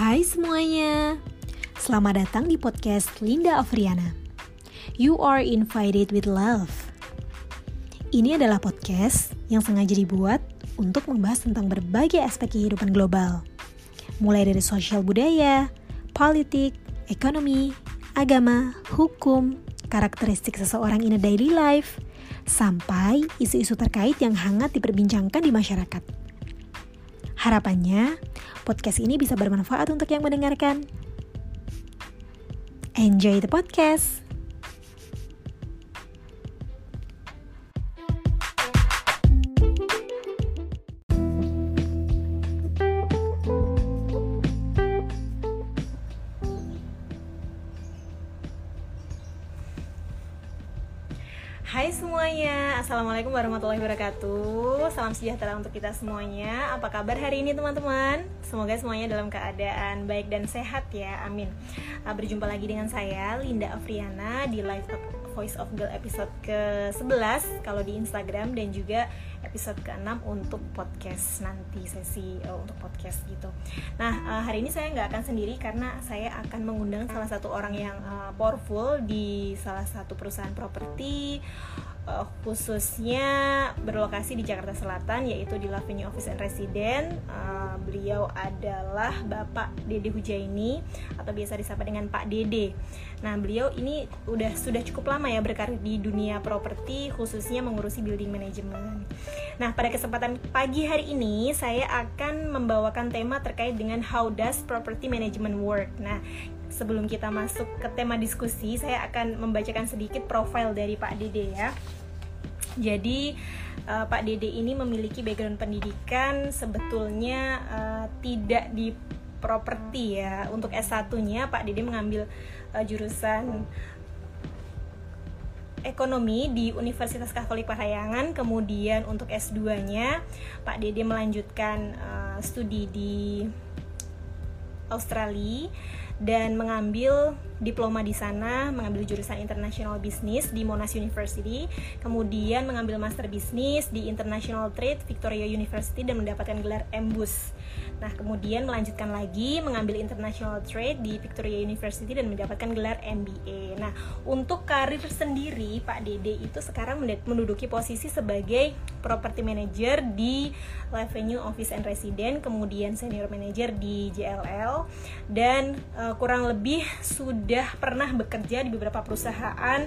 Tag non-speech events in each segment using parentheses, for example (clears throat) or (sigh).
Hai semuanya, selamat datang di podcast Linda Afriana. You are invited with love. Ini adalah podcast yang sengaja dibuat untuk membahas tentang berbagai aspek kehidupan global, mulai dari sosial budaya, politik, ekonomi, agama, hukum, karakteristik seseorang in a daily life, sampai isu-isu terkait yang hangat diperbincangkan di masyarakat. Harapannya, podcast ini bisa bermanfaat untuk yang mendengarkan. Enjoy the podcast! Assalamualaikum warahmatullahi wabarakatuh. Salam sejahtera untuk kita semuanya. Apa kabar hari ini teman-teman? Semoga semuanya dalam keadaan baik dan sehat ya, amin. Uh, Berjumpa lagi dengan saya, Linda Afriana Di Live Voice of Girl episode ke-11 Kalau di Instagram dan juga episode ke-6 untuk podcast nanti Sesi uh, untuk podcast gitu. Nah, uh, hari ini saya nggak akan sendiri Karena saya akan mengundang salah satu orang yang uh, powerful Di salah satu perusahaan properti uh, khususnya berlokasi di Jakarta Selatan yaitu di Lavenue Office and Resident. Uh, beliau adalah Bapak Dede Hujaini atau biasa disapa dengan Pak Dede. Nah, beliau ini udah sudah cukup lama ya berkarir di dunia properti khususnya mengurusi building management. Nah, pada kesempatan pagi hari ini saya akan membawakan tema terkait dengan how does property management work. Nah, sebelum kita masuk ke tema diskusi, saya akan membacakan sedikit profil dari Pak Dede ya. Jadi uh, Pak Dede ini memiliki background pendidikan sebetulnya uh, tidak di properti ya. Untuk S1-nya Pak Dede mengambil uh, jurusan ekonomi di Universitas Katolik Parahyangan. Kemudian untuk S2-nya Pak Dede melanjutkan uh, studi di Australia dan mengambil diploma di sana, mengambil jurusan International Business di Monash University, kemudian mengambil Master Business di International Trade Victoria University dan mendapatkan gelar MBUS. Nah, kemudian melanjutkan lagi mengambil International Trade di Victoria University dan mendapatkan gelar MBA. Nah, untuk karir sendiri Pak Dede itu sekarang menduduki posisi sebagai property manager di Revenue Office and Resident, kemudian senior manager di JLL dan uh, kurang lebih sudah pernah bekerja di beberapa perusahaan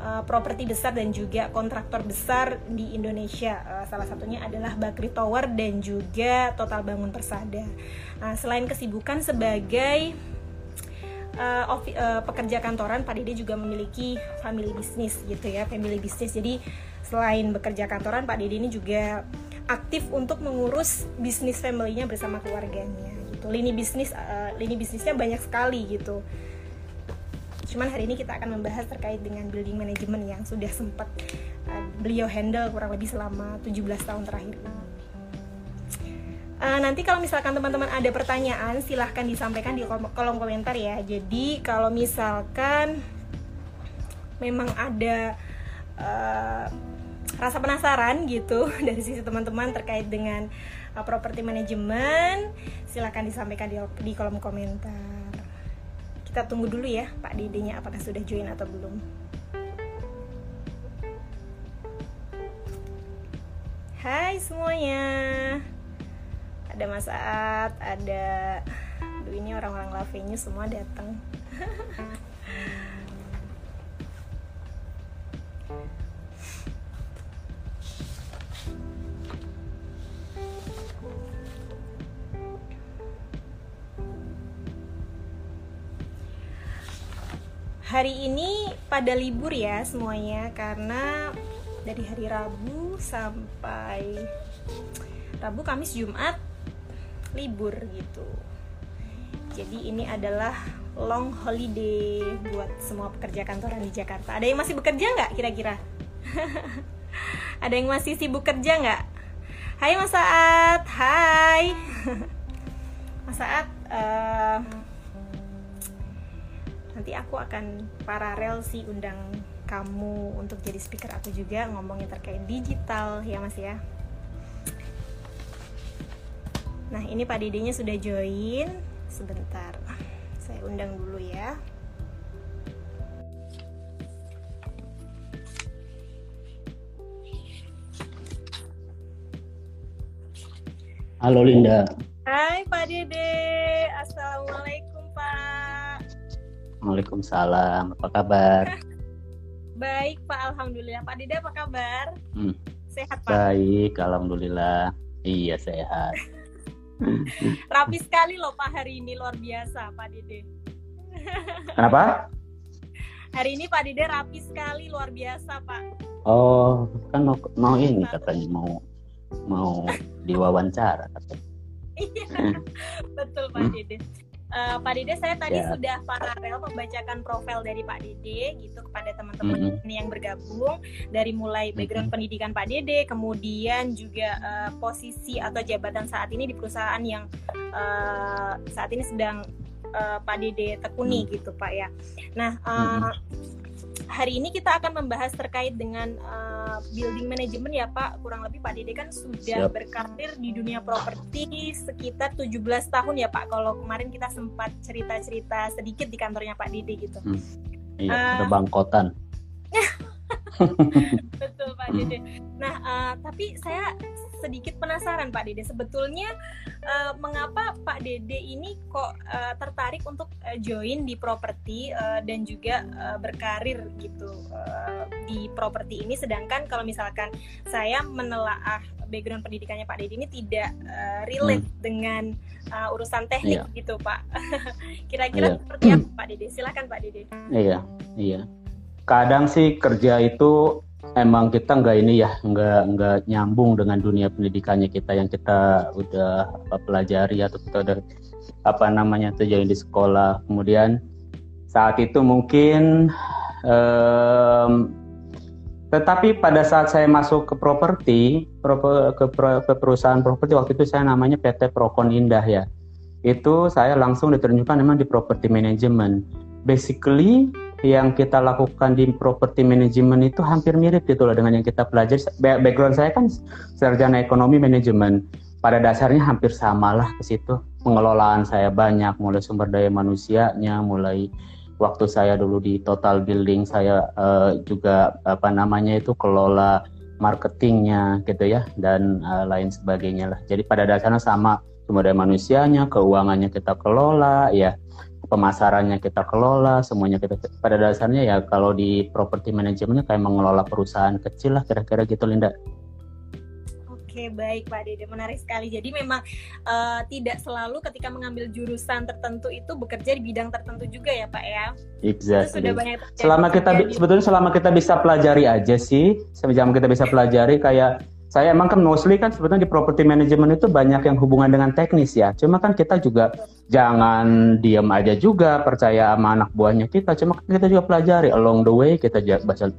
uh, properti besar dan juga kontraktor besar di Indonesia. Uh, salah satunya adalah Bakri Tower dan juga Total Bangun Persada. Uh, selain kesibukan sebagai uh, uh, pekerja kantoran, Pak Dede juga memiliki family business gitu ya, family business. Jadi selain bekerja kantoran, Pak Dede ini juga aktif untuk mengurus bisnis familynya bersama keluarganya gitu. Lini bisnis uh, lini bisnisnya banyak sekali gitu Cuman hari ini kita akan membahas terkait dengan building management yang sudah sempat uh, beliau handle kurang lebih selama 17 tahun terakhir. Uh, nanti kalau misalkan teman-teman ada pertanyaan silahkan disampaikan di kolom, kolom komentar ya. Jadi kalau misalkan memang ada uh, rasa penasaran gitu (laughs) dari sisi teman-teman terkait dengan uh, property management silahkan disampaikan di, di kolom komentar kita tunggu dulu ya Pak Dedenya apakah sudah join atau belum. Hai semuanya. Ada Mas Aat, ada Duh ini orang-orang lavenya semua datang (laughs) hari ini pada libur ya semuanya karena dari hari Rabu sampai Rabu, Kamis, Jumat libur gitu. Jadi ini adalah long holiday buat semua pekerja kantoran di Jakarta. Ada yang masih bekerja nggak kira-kira? (laughs) Ada yang masih sibuk kerja nggak? Hai Mas Saat, hai (laughs) Mas Saat, uh, nanti aku akan paralel sih undang kamu untuk jadi speaker aku juga ngomongin terkait digital ya mas ya nah ini Pak Dedenya sudah join sebentar saya undang dulu ya Halo Linda. Hai Pak Dede, Assalamualaikum Pak. Waalaikumsalam, apa kabar? (laughs) Baik Pak, Alhamdulillah. Pak Dede apa kabar? Hmm. Sehat Pak? Baik, Alhamdulillah. Iya sehat. (laughs) Rapi sekali loh Pak hari ini, luar biasa Pak Dede. (laughs) Kenapa? Hari ini Pak Dede rapi sekali, luar biasa Pak. Oh, kan mau, mau ini katanya mau mau diwawancara katanya. Iya, betul Pak Hmm. Dede. Eh, Pak Dede, saya tadi Ya. sudah paralel membacakan profil dari Pak Dede gitu kepada teman-teman Mm-mm. yang bergabung dari mulai background pendidikan Pak Dede, kemudian juga eh, posisi atau jabatan saat ini di perusahaan yang eh, saat ini sedang eh, Pak Dede tekuni gitu Pak ya. Nah Mm-mm. hari ini kita akan membahas terkait dengan eh, building management ya Pak. Kurang lebih Pak Dede kan sudah Siap. berkarir di dunia properti sekitar 17 tahun ya Pak. Kalau kemarin kita sempat cerita-cerita sedikit di kantornya Pak Dede gitu. Iya, Ah. udah bangkotan. (laughs) Betul Pak Dede. Nah, eh, tapi saya sedikit penasaran Pak Dede. Sebetulnya eh, mengapa Pak Dede ini kok eh, tertarik untuk eh, join di properti eh, dan juga eh, berkarir gitu eh, di properti ini. Sedangkan kalau misalkan saya menelaah background pendidikannya Pak Dede ini tidak eh, relate dengan eh, urusan teknik Iya. gitu Pak. (laughs) Kira-kira Iya. seperti apa Pak Dede? Silakan Pak Dede. Iya, iya. Kadang sih kerja itu emang kita nggak ini ya, nggak nggak nyambung dengan dunia pendidikannya kita yang kita udah apa, pelajari atau kita udah apa namanya join di sekolah. Kemudian saat itu mungkin em, tetapi pada saat saya masuk ke properti, prope- ke, ke perusahaan properti waktu itu saya namanya PT Procon Indah ya. Itu saya langsung diterjunkan memang di property management. Basically yang kita lakukan di property management itu hampir mirip gitu loh dengan yang kita pelajari. Ba- Background saya kan sarjana ekonomi manajemen. Pada dasarnya hampir samalah ke situ. Pengelolaan saya banyak, mulai sumber daya manusianya, mulai waktu saya dulu di Total Building saya eh, juga apa namanya itu kelola marketingnya gitu ya dan eh, lain sebagainya lah. Jadi pada dasarnya sama sumber daya manusianya, keuangannya kita kelola, ya pemasarannya kita kelola, semuanya kita pada dasarnya ya kalau di property manajemennya kayak mengelola perusahaan kecil lah kira-kira gitu Linda. Oke baik Pak Dede menarik sekali. Jadi memang eh, tidak selalu ketika mengambil jurusan tertentu itu bekerja di bidang tertentu juga ya Pak ya. Itu sudah Exactly. banyak Selama kita sebetulnya selama kita bisa pelajari aja sih, selama kita bisa pelajari kayak saya emang kan mostly kan sebetulnya di property management itu banyak yang hubungan dengan teknis ya. Cuma kan kita juga jangan diam aja juga percaya sama anak buahnya kita. Cuma kan kita juga pelajari along the way kita bisa,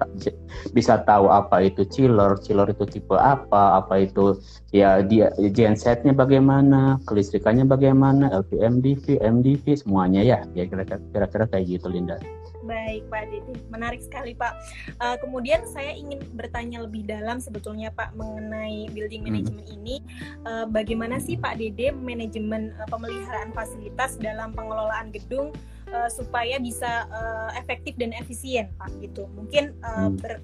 bisa tahu apa itu chiller, chiller itu tipe apa, apa itu ya dia gensetnya bagaimana, kelistrikannya bagaimana, LPMDV, MDV semuanya ya. Ya kira-kira kayak gitu Linda. Baik Pak Dede, menarik sekali Pak. Eh, kemudian saya ingin bertanya lebih dalam sebetulnya Pak mengenai building Hmm. management ini. Eh, bagaimana sih Pak Dede manajemen eh, pemeliharaan fasilitas dalam pengelolaan gedung eh, supaya bisa eh, efektif dan efisien Pak gitu. Mungkin eh, Hmm. ber-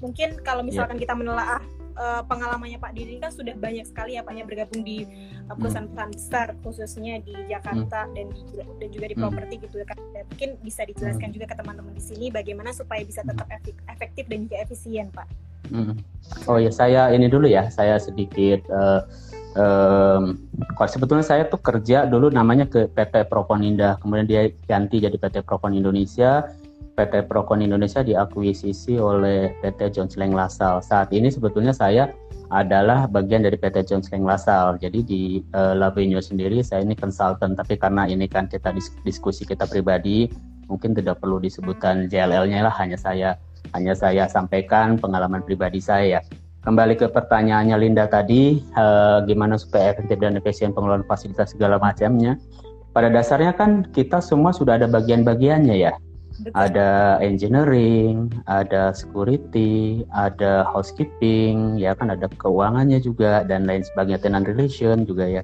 mungkin kalau misalkan kita menelaah eh, pengalamannya Pak Dede kan sudah banyak sekali ya Pak ya bergabung di perusahaan-perusahaan besar khususnya di Jakarta dan di, dan juga di Hmm. properti gitu kan. Dan mungkin bisa dijelaskan juga ke teman-teman di sini bagaimana supaya bisa tetap efektif dan juga efisien Pak. Mm. Oh ya saya ini dulu ya saya sedikit eh, em, kalau sebetulnya saya tuh kerja dulu namanya ke PT Procon Indah kemudian dia ganti jadi PT Procon Indonesia PT Procon Indonesia diakuisisi oleh PT John Sleng Lasal saat ini sebetulnya saya adalah bagian dari PT John Sleng Lasal jadi di eh, Lavenio sendiri saya ini konsultan tapi karena ini kan kita dis- diskusi kita pribadi mungkin tidak perlu disebutkan JLL-nya lah hanya saya hanya saya sampaikan pengalaman pribadi saya. Kembali ke pertanyaannya Linda tadi, eh, gimana supaya efektif dan efisien pengelolaan fasilitas segala macamnya. Pada dasarnya kan kita semua sudah ada bagian-bagiannya ya. Ada engineering, ada security, ada housekeeping, ya kan ada keuangannya juga dan lain sebagainya tenant relation juga ya.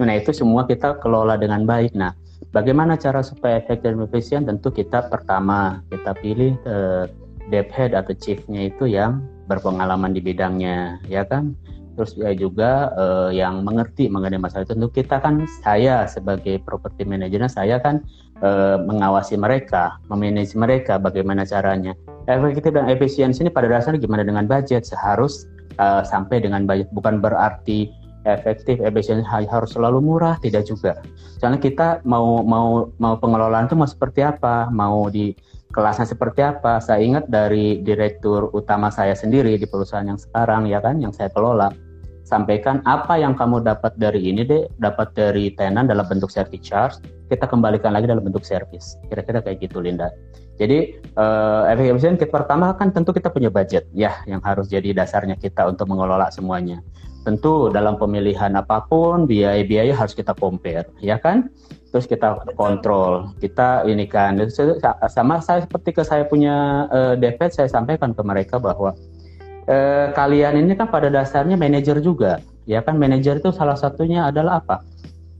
Nah itu semua kita kelola dengan baik. Nah bagaimana cara supaya efektif dan efisien? Tentu kita pertama kita pilih uh, dev head atau chiefnya itu yang berpengalaman di bidangnya, ya kan? terus ya juga uh, yang mengerti mengenai masalah itu tentu kita kan saya sebagai property manager saya kan uh, mengawasi mereka memanage mereka bagaimana caranya. Efektif dan efisiensi ini pada dasarnya gimana dengan budget? Seharus uh, sampai dengan budget. Bukan berarti efektif efisien harus selalu murah tidak juga. Soalnya kita mau mau mau pengelolaan itu mau seperti apa? Mau di kelasnya seperti apa? Saya ingat dari direktur utama saya sendiri di perusahaan yang sekarang ya kan yang saya kelola sampaikan apa yang kamu dapat dari ini deh, dapat dari tenan dalam bentuk service charge, kita kembalikan lagi dalam bentuk service. Kira-kira kayak gitu, Linda. Jadi uh, efisien kita pertama kan tentu kita punya budget ya yang harus jadi dasarnya kita untuk mengelola semuanya. Tentu dalam pemilihan apa pun biaya-biaya harus kita compare, ya kan? Terus kita kontrol, kita ini kan sama saya seperti ke saya punya uh, DP saya sampaikan ke mereka bahwa eh, kalian ini kan pada dasarnya manajer juga, ya kan manajer itu salah satunya adalah apa?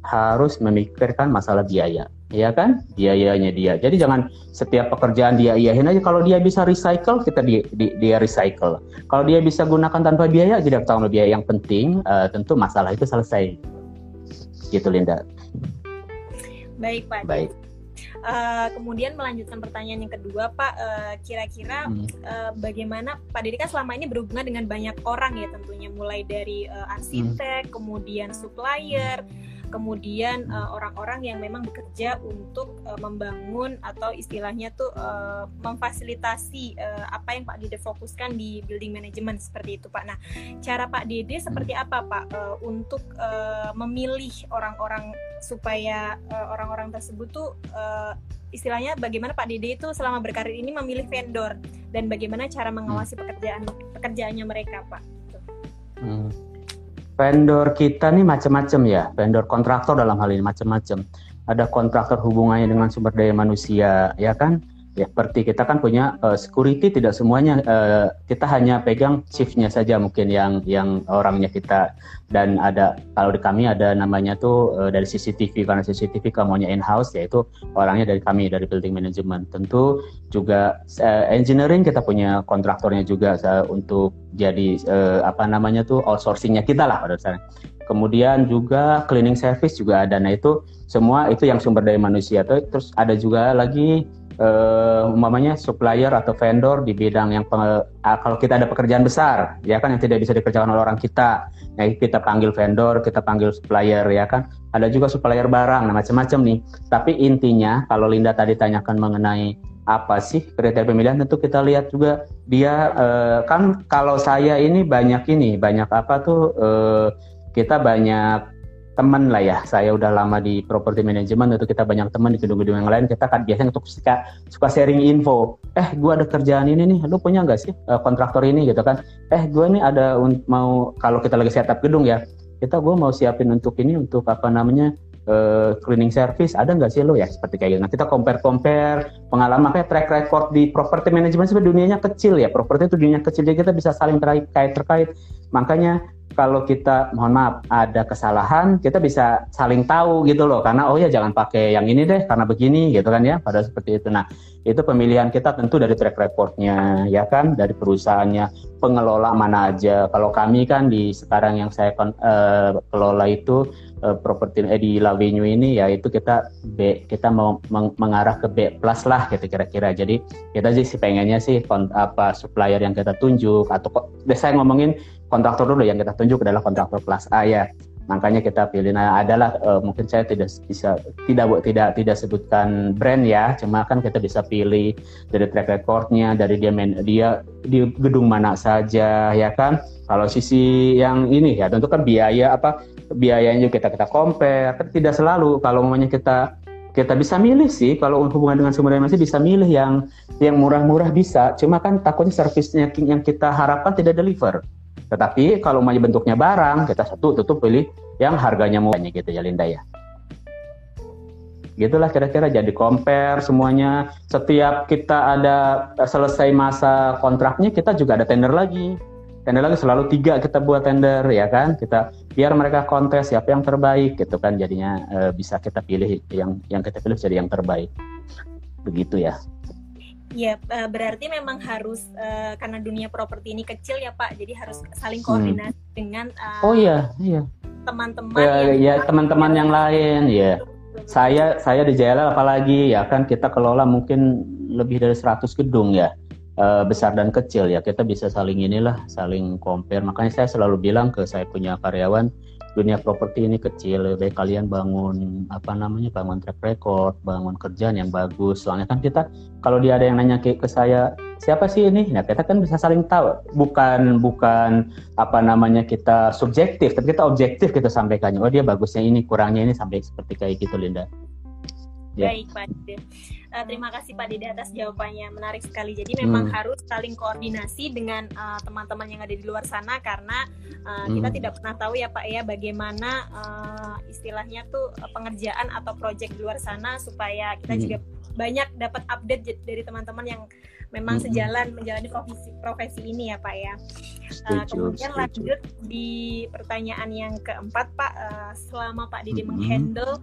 Harus memikirkan masalah biaya, ya kan? Biayanya dia. Jadi jangan setiap pekerjaan dia iyahin aja. Kalau dia bisa recycle, kita di, di, dia recycle. Kalau dia bisa gunakan tanpa biaya, tidak tahu biaya. Yang penting uh, tentu masalah itu selesai. Gitu Linda. Baik Pak. Baik. Uh, kemudian melanjutkan pertanyaan yang kedua, Pak, uh, kira-kira hmm. uh, bagaimana Pak Didi kan selama ini berhubungan dengan banyak orang ya tentunya, mulai dari uh, arsitek, hmm. kemudian supplier, kemudian orang orang-orang yang memang bekerja untuk uh, membangun atau istilahnya tuh uh, memfasilitasi uh, apa yang Pak Dede fokuskan di building management seperti itu Pak. Nah, cara Pak Dede seperti apa Pak uh, untuk uh, memilih orang-orang supaya orang orang-orang tersebut tuh uh, istilahnya bagaimana Pak Dede itu selama berkarir ini memilih vendor dan bagaimana cara mengawasi pekerjaan pekerjaannya mereka Pak. Hmm vendor kita nih macam-macam ya, vendor kontraktor dalam hal ini macam-macam. Ada kontraktor hubungannya dengan sumber daya manusia, ya kan? Ya seperti kita kan punya uh, security tidak semuanya uh, kita hanya pegang shiftnya saja mungkin yang yang orangnya kita. Dan ada kalau di kami ada namanya tuh uh, dari CCTV karena CCTV kamunya in house yaitu orangnya dari kami dari building management. Tentu juga uh, engineering kita punya kontraktornya juga uh, untuk jadi uh, apa namanya tuh outsourcingnya kita lah pada dasarnya. Kemudian juga cleaning service juga ada. Nah itu semua itu yang sumber daya manusia. Terus ada juga lagi uh, umpamanya supplier atau vendor di bidang yang uh, kalau kita ada pekerjaan besar ya kan yang tidak bisa dikerjakan oleh orang kita. Nah kita panggil vendor kita panggil supplier ya kan. Ada juga supplier barang nah macam-macam nih. Tapi intinya kalau Linda tadi tanyakan mengenai apa sih kriteria pemilihan tentu kita lihat juga dia uh, kan kalau saya ini banyak ini banyak apa tuh uh, kita banyak teman lah ya. Saya udah lama di property management itu kita banyak teman di gedung-gedung yang lain. Kita kan biasanya untuk suka suka sharing info. Eh, gua ada kerjaan ini nih. Lu punya nggak sih uh, kontraktor ini gitu kan? Eh, gua nih ada mau kalau kita lagi setup gedung ya. Kita gua mau siapin untuk ini untuk apa namanya? Uh, cleaning service ada nggak sih lo ya seperti kayak gitu. Nah kita compare compare pengalaman kayak track record di property management sebenarnya dunianya kecil ya. Properti itu dunianya kecil jadi kita bisa saling terkait terkait. Makanya kalau kita mohon maaf ada kesalahan kita bisa saling tahu gitu loh. Karena oh ya jangan pakai yang ini deh karena begini gitu kan ya pada seperti itu. Nah itu pemilihan kita tentu dari track recordnya ya kan dari perusahaannya pengelola mana aja. Kalau kami kan di sekarang yang saya uh, kelola itu uh, properti eh, di Lavenue ini ya itu kita B kita mau meng mengarah ke B plus lah gitu kira-kira. Jadi kita sih pengennya sih apa supplier yang kita tunjuk atau kok saya ngomongin kontraktor dulu yang kita tunjuk adalah kontraktor kelas A ya makanya kita pilih. Nah adalah uh, mungkin saya tidak bisa tidak tidak tidak sebutkan brand ya. Cuma kan kita bisa pilih dari track recordnya dari dia main, dia di gedung mana saja ya kan? Kalau sisi yang ini ya tentu kan biaya apa biayanya kita kita compare. Kan tidak selalu kalau namanya kita kita bisa milih sih. Kalau hubungan dengan sumber daya manusia bisa milih yang yang murah-murah bisa. Cuma kan takutnya servisnya yang kita harapkan tidak deliver tetapi kalau mau bentuknya barang, kita satu tutup pilih yang harganya murahnya gitu ya Linda ya. Gitulah kira-kira jadi compare semuanya. Setiap kita ada selesai masa kontraknya kita juga ada tender lagi. tender lagi selalu tiga kita buat tender ya kan kita biar mereka kontes siapa yang terbaik gitu kan jadinya uh, bisa kita pilih yang yang kita pilih jadi yang terbaik begitu ya Ya, berarti memang harus uh, karena dunia properti ini kecil ya Pak, jadi harus saling koordinasi hmm. dengan uh, Oh iya, iya. teman-teman uh, ya teman-teman yang lain ya. Saya saya di JLL apalagi ya kan kita kelola mungkin lebih dari 100 gedung ya. Uh, besar dan kecil ya kita bisa saling inilah saling compare makanya saya selalu bilang ke saya punya karyawan dunia properti ini kecil lebih baik kalian bangun apa namanya bangun track record bangun kerjaan yang bagus. Soalnya kan kita kalau dia ada yang nanya ke, ke saya siapa sih ini? Nah kita kan bisa saling tahu. Bukan bukan apa namanya kita subjektif tapi kita objektif kita sampaikannya. Oh dia bagusnya ini kurangnya ini sampai seperti kayak gitu Linda ya. baik Pak Uh, terima kasih Pak Dede atas jawabannya menarik sekali. Jadi memang hmm. harus saling koordinasi dengan uh, teman-teman yang ada di luar sana karena uh, hmm. kita tidak pernah tahu ya Pak ya bagaimana uh, istilahnya tuh pengerjaan atau proyek di luar sana supaya kita hmm. juga banyak dapat update dari teman-teman yang memang hmm. sejalan menjalani profesi profesi ini ya Pak ya. Uh, kemudian lanjut di pertanyaan yang keempat Pak, uh, selama Pak Dede hmm. menghandle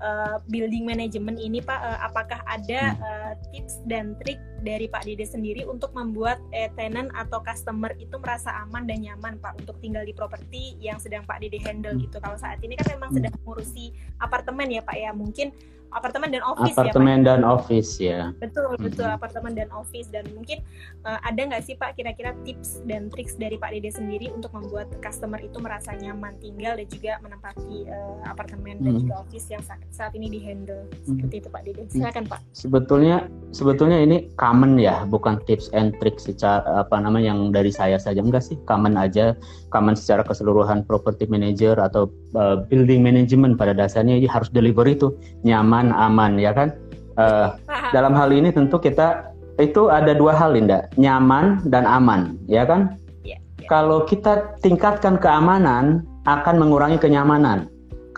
uh, building management ini Pak, uh, apakah ada uh, tips dan trik dari Pak Dede sendiri untuk membuat eh, tenant atau customer itu merasa aman dan nyaman Pak untuk tinggal di properti yang sedang Pak Dede handle hmm. gitu. Kalau saat ini kan memang sedang mengurusi apartemen ya Pak ya, mungkin apartemen dan office apartemen ya, dan office ya. Betul betul. Mm-hmm. apartemen dan office. Dan mungkin uh, ada nggak sih pak kira-kira tips dan triks dari pak Dede sendiri untuk membuat customer itu merasa nyaman tinggal dan juga menempati uh, apartemen mm-hmm. dan juga office yang saat, saat ini di handle mm-hmm. seperti itu pak Dede. Silakan pak. Sebetulnya sebetulnya ini common ya bukan tips and tricks secara apa namanya yang dari saya saja. Enggak sih common aja common secara keseluruhan property manager atau uh, building management pada dasarnya ini harus deliver itu nyaman aman ya kan? Uh, dalam hal ini tentu kita itu ada dua hal Linda. Nyaman dan aman ya kan? Ya, ya. kalau kita tingkatkan keamanan akan mengurangi kenyamanan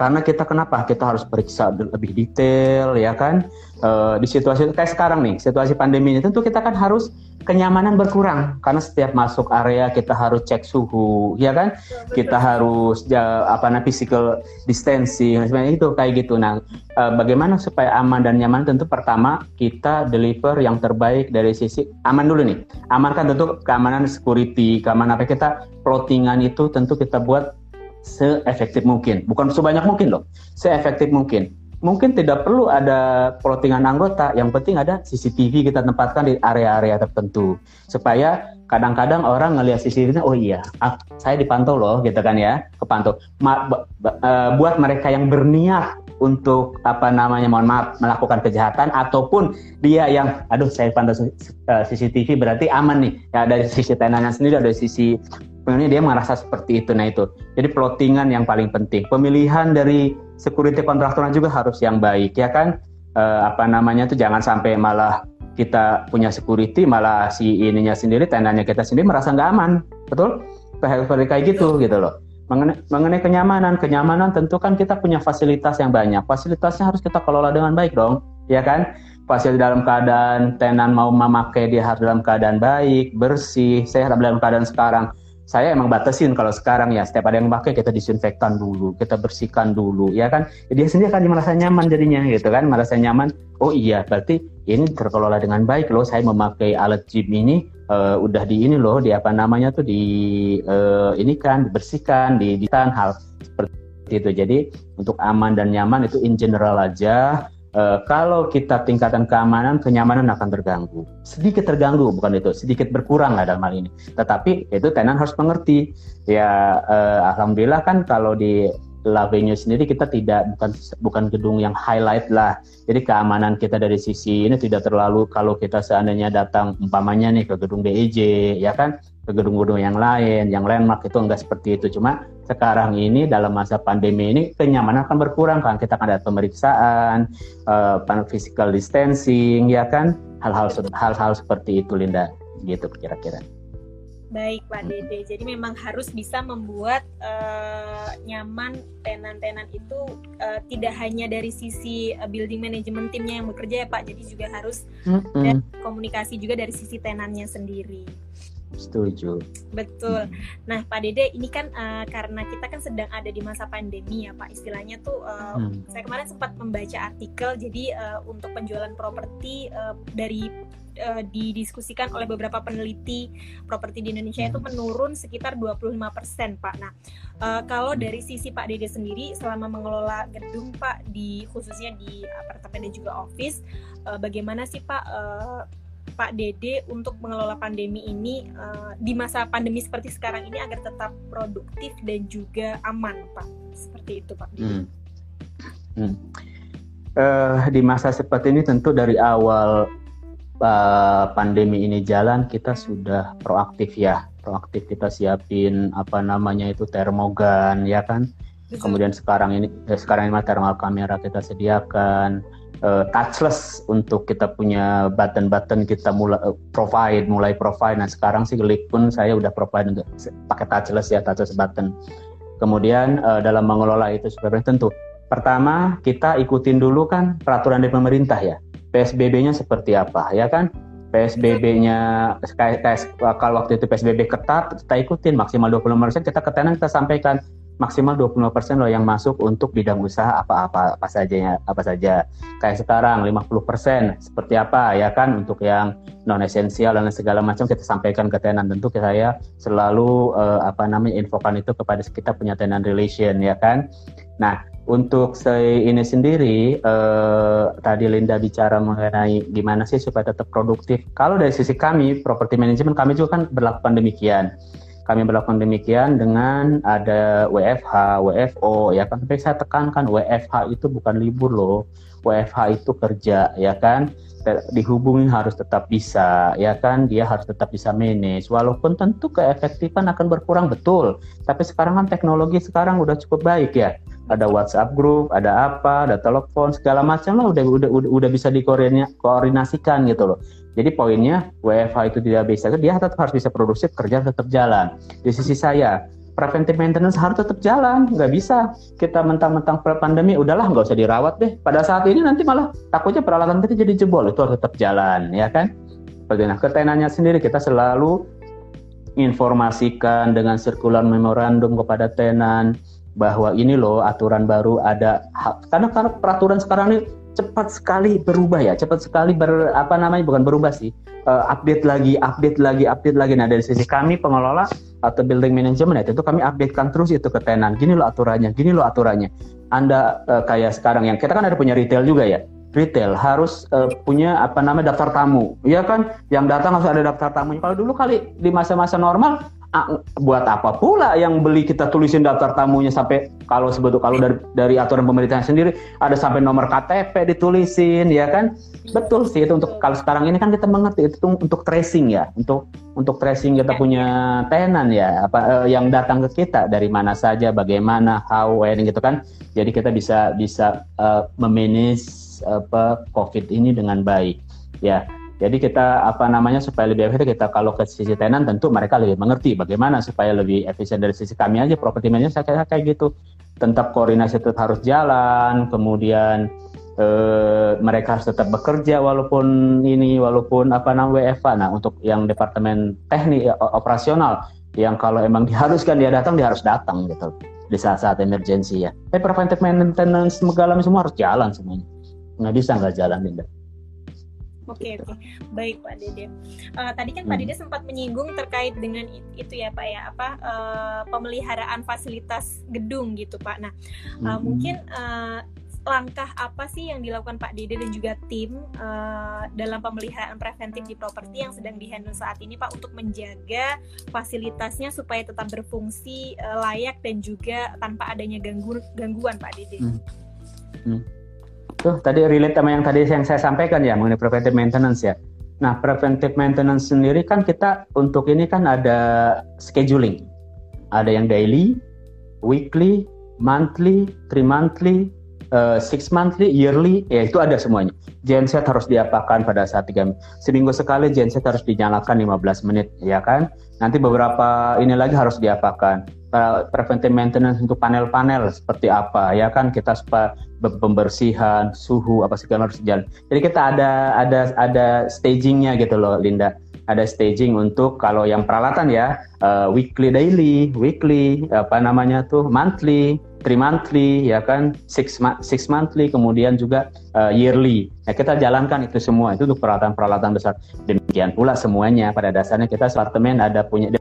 karena kita kenapa? Kita harus periksa lebih detail ya kan? Uh, di situasi kayak sekarang nih situasi pandemi ini tentu kita kan harus kenyamanan berkurang. Karena setiap masuk area kita harus cek suhu ya kan? Kita harus ya, apa namanya physical distancing sebenarnya itu kayak gitu. Nah uh, bagaimana supaya aman dan nyaman? Tentu pertama kita deliver yang terbaik dari sisi aman dulu nih. Aman kan tentu keamanan security keamanan apa kita plottingan itu tentu kita buat seefektif mungkin. Bukan sebanyak mungkin loh, seefektif mungkin. Mungkin tidak perlu ada plottingan anggota, yang penting ada CCTV kita tempatkan di area-area tertentu. Supaya kadang-kadang orang ngelihat CCTV, oh iya, ah, saya dipantau loh, gitu kan ya, kepantau. Ma, uh, buat mereka yang berniat untuk apa namanya mohon maaf melakukan kejahatan ataupun dia yang aduh saya pantau CCTV berarti aman nih ya dari sisi tenannya sendiri dari sisi ini dia merasa seperti itu. Nah itu, jadi plottingan yang paling penting. Pemilihan dari security kontraktornya juga harus yang baik, ya kan? E, apa namanya tuh jangan sampai malah kita punya security, malah si ininya sendiri, tendanya kita sendiri merasa nggak aman, betul? Seperti kayak gitu, gitu loh. Mengenai, mengenai kenyamanan, kenyamanan tentu kan kita punya fasilitas yang banyak. Fasilitasnya harus kita kelola dengan baik dong, ya kan? fasilitas dalam keadaan tenan mau memakai dia harus dalam keadaan baik, bersih, sehat dalam keadaan sekarang saya emang batasin kalau sekarang ya setiap ada yang pakai kita disinfektan dulu, kita bersihkan dulu, ya kan? Dia sendiri akan merasa nyaman jadinya gitu kan, merasa nyaman. Oh iya, berarti ini terkelola dengan baik loh. Saya memakai alat gym ini uh, udah di ini loh, di apa namanya tuh di uh, ini kan dibersihkan, di, di hal seperti itu. Jadi untuk aman dan nyaman itu in general aja Uh, kalau kita tingkatan keamanan, kenyamanan akan terganggu. Sedikit terganggu, bukan itu, sedikit berkurang lah dalam hal ini. Tetapi itu tenan harus mengerti. Ya, uh, alhamdulillah kan kalau di Lavenue sendiri kita tidak bukan bukan gedung yang highlight lah. Jadi keamanan kita dari sisi ini tidak terlalu kalau kita seandainya datang umpamanya nih ke gedung DEJ ya kan ke gedung-gedung yang lain, yang landmark itu enggak seperti itu. Cuma sekarang ini dalam masa pandemi ini kenyamanan akan berkurang kan kita akan ada pemeriksaan, uh, physical distancing ya kan hal-hal hal-hal seperti itu Linda gitu kira-kira. Baik Pak Dede, jadi memang harus bisa membuat uh, nyaman tenan-tenan itu uh, tidak hanya dari sisi uh, building management timnya yang bekerja ya Pak, jadi juga harus mm -hmm. komunikasi juga dari sisi tenannya sendiri. Setuju. Betul. Nah, Pak Dede, ini kan uh, karena kita kan sedang ada di masa pandemi ya, Pak. Istilahnya tuh, uh, hmm. saya kemarin sempat membaca artikel, jadi uh, untuk penjualan properti uh, dari uh, didiskusikan oleh beberapa peneliti properti di Indonesia itu hmm. menurun sekitar 25%, Pak. Nah, uh, kalau dari sisi Pak Dede sendiri selama mengelola gedung, Pak, di khususnya di apartemen dan juga office, uh, bagaimana sih, Pak uh, Pak Dede untuk mengelola pandemi ini uh, di masa pandemi seperti sekarang ini agar tetap produktif dan juga aman, Pak? Seperti itu, Pak. Hmm. Hmm. Uh, di masa seperti ini tentu dari awal uh, pandemi ini jalan kita sudah proaktif ya, proaktif kita siapin apa namanya itu termogan ya kan. Kemudian sekarang ini eh, sekarang ini thermal kamera kita sediakan uh, touchless untuk kita punya button-button kita mulai uh, provide mulai provide. Nah sekarang sih Gelik pun saya udah provide untuk pakai touchless ya touchless button. Kemudian uh, dalam mengelola itu sebenarnya tentu pertama kita ikutin dulu kan peraturan dari pemerintah ya. PSBB-nya seperti apa ya kan? PSBB-nya kalau waktu itu PSBB ketat kita ikutin maksimal 25% kita ketenan kita sampaikan maksimal 25% loh yang masuk untuk bidang usaha apa-apa apa saja ya apa saja. Kayak sekarang 50% seperti apa ya kan untuk yang non esensial dan segala macam kita sampaikan ke tenan. Tentu saya selalu uh, apa namanya infokan itu kepada kita punya tenan relation ya kan. Nah, untuk saya ini sendiri uh, tadi Linda bicara mengenai gimana sih supaya tetap produktif. Kalau dari sisi kami properti manajemen kami juga kan berlakukan demikian kami melakukan demikian dengan ada WFH, WFO ya kan. Tapi saya tekankan WFH itu bukan libur loh. WFH itu kerja ya kan. Dihubungi harus tetap bisa ya kan. Dia harus tetap bisa manage. Walaupun tentu keefektifan akan berkurang betul. Tapi sekarang kan teknologi sekarang udah cukup baik ya ada WhatsApp group, ada apa, ada telepon segala macam lah udah udah udah, udah bisa dikoordinasikan gitu loh. Jadi poinnya WFH itu tidak bisa, dia tetap harus bisa produksi, kerja tetap jalan. Di sisi saya, preventive maintenance harus tetap jalan, nggak bisa kita mentang-mentang pandemi, udahlah nggak usah dirawat deh. Pada saat ini nanti malah takutnya peralatan kita jadi jebol, itu harus tetap jalan, ya kan? Bagaimana ketenannya sendiri kita selalu informasikan dengan sirkular memorandum kepada tenan bahwa ini loh aturan baru ada karena karena peraturan sekarang ini cepat sekali berubah ya, cepat sekali ber apa namanya bukan berubah sih, uh, update lagi, update lagi, update lagi. Nah dari sisi kami pengelola atau building management itu kami updatekan terus itu ke tenan. Gini loh aturannya, gini loh aturannya. Anda uh, kayak sekarang yang kita kan ada punya retail juga ya. Retail harus uh, punya apa namanya daftar tamu, ya kan? Yang datang harus ada daftar tamunya. Kalau dulu kali di masa-masa normal buat apa pula yang beli? Kita tulisin daftar tamunya sampai kalau sebetulnya kalau dari dari aturan pemerintah sendiri ada sampai nomor KTP ditulisin ya kan? Betul sih itu untuk kalau sekarang ini kan kita mengerti itu untuk tracing ya untuk untuk tracing kita punya tenan ya apa eh, yang datang ke kita dari mana saja bagaimana how when gitu kan? Jadi kita bisa bisa uh, memanage apa COVID ini dengan baik ya jadi kita apa namanya supaya lebih efisien kita kalau ke sisi tenan tentu mereka lebih mengerti bagaimana supaya lebih efisien dari sisi kami aja properti manajer saya kayak gitu. Tetap koordinasi tetap harus jalan, kemudian eh, mereka harus tetap bekerja walaupun ini walaupun apa namanya WFA. Nah untuk yang departemen teknik ya, operasional yang kalau emang diharuskan dia datang dia harus datang gitu di saat-saat emergensi ya. Tapi preventive maintenance mengalami semua harus jalan semuanya. Nggak bisa nggak jalan tidak. Oke gitu. oke, baik Pak Dede. Uh, tadi kan hmm. Pak Dede sempat menyinggung terkait dengan itu ya Pak ya apa uh, pemeliharaan fasilitas gedung gitu Pak. Nah uh, hmm. mungkin uh, langkah apa sih yang dilakukan Pak Dede dan juga tim uh, dalam pemeliharaan preventif di properti yang sedang dihandle saat ini Pak untuk menjaga fasilitasnya supaya tetap berfungsi uh, layak dan juga tanpa adanya ganggu gangguan Pak Dede. Hmm. Hmm. Tuh tadi relate sama yang tadi yang saya sampaikan ya mengenai preventive maintenance ya. Nah, preventive maintenance sendiri kan kita untuk ini kan ada scheduling. Ada yang daily, weekly, monthly, three monthly, uh, six monthly, yearly, ya itu ada semuanya. Genset harus diapakan pada saat tiga seminggu sekali genset harus dinyalakan 15 menit, ya kan? Nanti beberapa ini lagi harus diapakan. Preventive maintenance untuk panel-panel seperti apa ya kan? Kita supaya pembersihan suhu apa segala harus jalan jadi kita ada ada ada stagingnya gitu loh Linda. Ada staging untuk kalau yang peralatan ya uh, weekly daily, weekly apa namanya tuh monthly, three monthly ya kan, six six monthly kemudian juga uh, yearly. Nah, kita jalankan itu semua itu untuk peralatan-peralatan besar. Demikian pula semuanya pada dasarnya kita departemen ada punya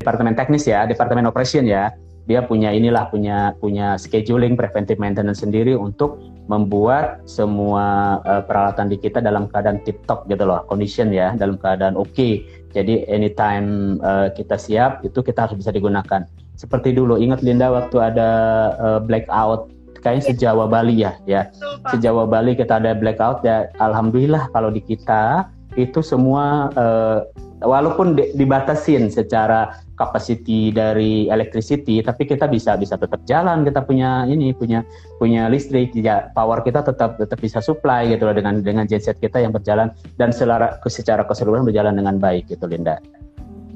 departemen teknis ya, departemen operation ya. Dia punya inilah punya punya scheduling preventive maintenance sendiri untuk membuat semua uh, peralatan di kita dalam keadaan tip top gitu loh, condition ya, dalam keadaan oke. Okay. Jadi anytime uh, kita siap itu kita harus bisa digunakan. Seperti dulu ingat Linda waktu ada uh, blackout kayaknya sejawa Bali ya, ya. Sejawa Bali kita ada blackout ya. Alhamdulillah kalau di kita itu semua uh, walaupun di, dibatasin secara capacity dari electricity tapi kita bisa bisa tetap jalan kita punya ini punya punya listrik ya power kita tetap tetap bisa supply gitu loh dengan dengan genset kita yang berjalan dan secara secara keseluruhan berjalan dengan baik gitu Linda.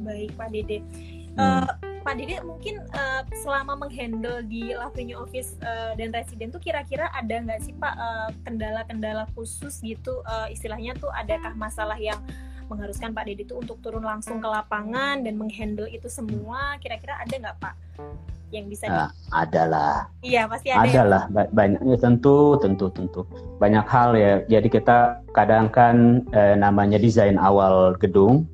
Baik Pak Dede. Hmm. Uh, Pak Dede mungkin uh, selama menghandle di Lavenue Office uh, dan Residen tuh kira-kira ada nggak sih Pak kendala-kendala uh, khusus gitu? Uh, istilahnya tuh adakah masalah yang mengharuskan Pak Dedi itu untuk turun langsung ke lapangan dan menghandle itu semua? Kira-kira ada nggak Pak yang bisa uh, ada lah iya pasti ada ada lah ya? banyaknya tentu tentu tentu. Banyak hal ya. Jadi kita kadang kan eh, namanya desain awal gedung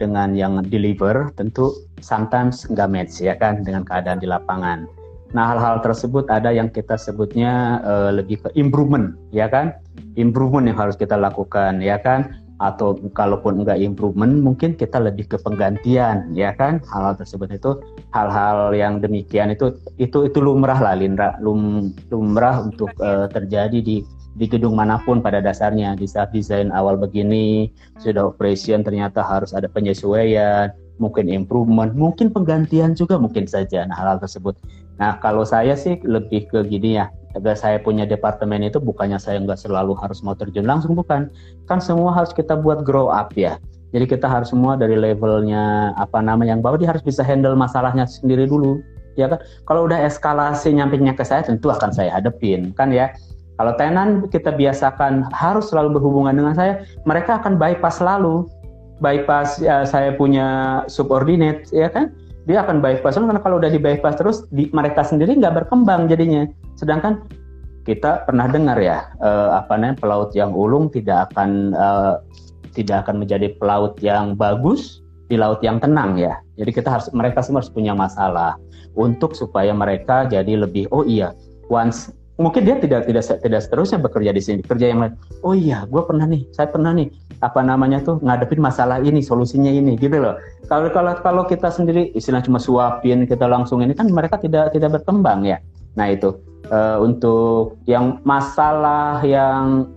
dengan yang deliver tentu sometimes nggak match ya kan dengan keadaan di lapangan Nah, hal-hal tersebut ada yang kita sebutnya uh, lebih ke improvement, ya kan? Improvement yang harus kita lakukan, ya kan? atau kalaupun enggak improvement mungkin kita lebih ke penggantian ya kan hal-hal tersebut itu hal-hal yang demikian itu itu itu lumrah lah Lindra lum, lumrah untuk uh, terjadi di di gedung mana pun pada dasarnya. Di saat desain awal begini sudah operation ternyata harus ada penyesuaian mungkin improvement mungkin penggantian juga mungkin saja. Nah hal-hal tersebut. Nah kalau saya sih lebih ke gini ya. Saya punya departemen itu bukannya saya nggak selalu harus mau terjun langsung bukan. Kan semua harus kita buat grow up ya. Jadi kita harus semua dari levelnya apa nama yang bawah dia harus bisa handle masalahnya sendiri dulu ya kan? Kalau udah eskalasi nyampingnya ke saya tentu akan saya hadepin kan ya kalau tenan kita biasakan harus selalu berhubungan dengan saya mereka akan bypass selalu. Bypass ya, saya punya subordinate ya kan? Dia akan bypass. Karena kalau udah di bypass terus di, mereka sendiri nggak berkembang jadinya. Sedangkan kita pernah dengar ya uh, apa namanya pelaut yang ulung tidak akan uh, tidak akan menjadi pelaut yang bagus di laut yang tenang ya. Jadi kita harus mereka semua harus punya masalah untuk supaya mereka jadi lebih oh iya once mungkin dia tidak tidak tidak seterusnya bekerja di sini. Kerja yang lain. Oh iya gue pernah nih saya pernah nih apa namanya tuh ngadepin masalah ini solusinya ini gitu loh. Kalau kalau kalau kita sendiri istilah cuma suapin kita langsung ini kan mereka tidak tidak berkembang ya. Nah itu. Uh, untuk yang masalah yang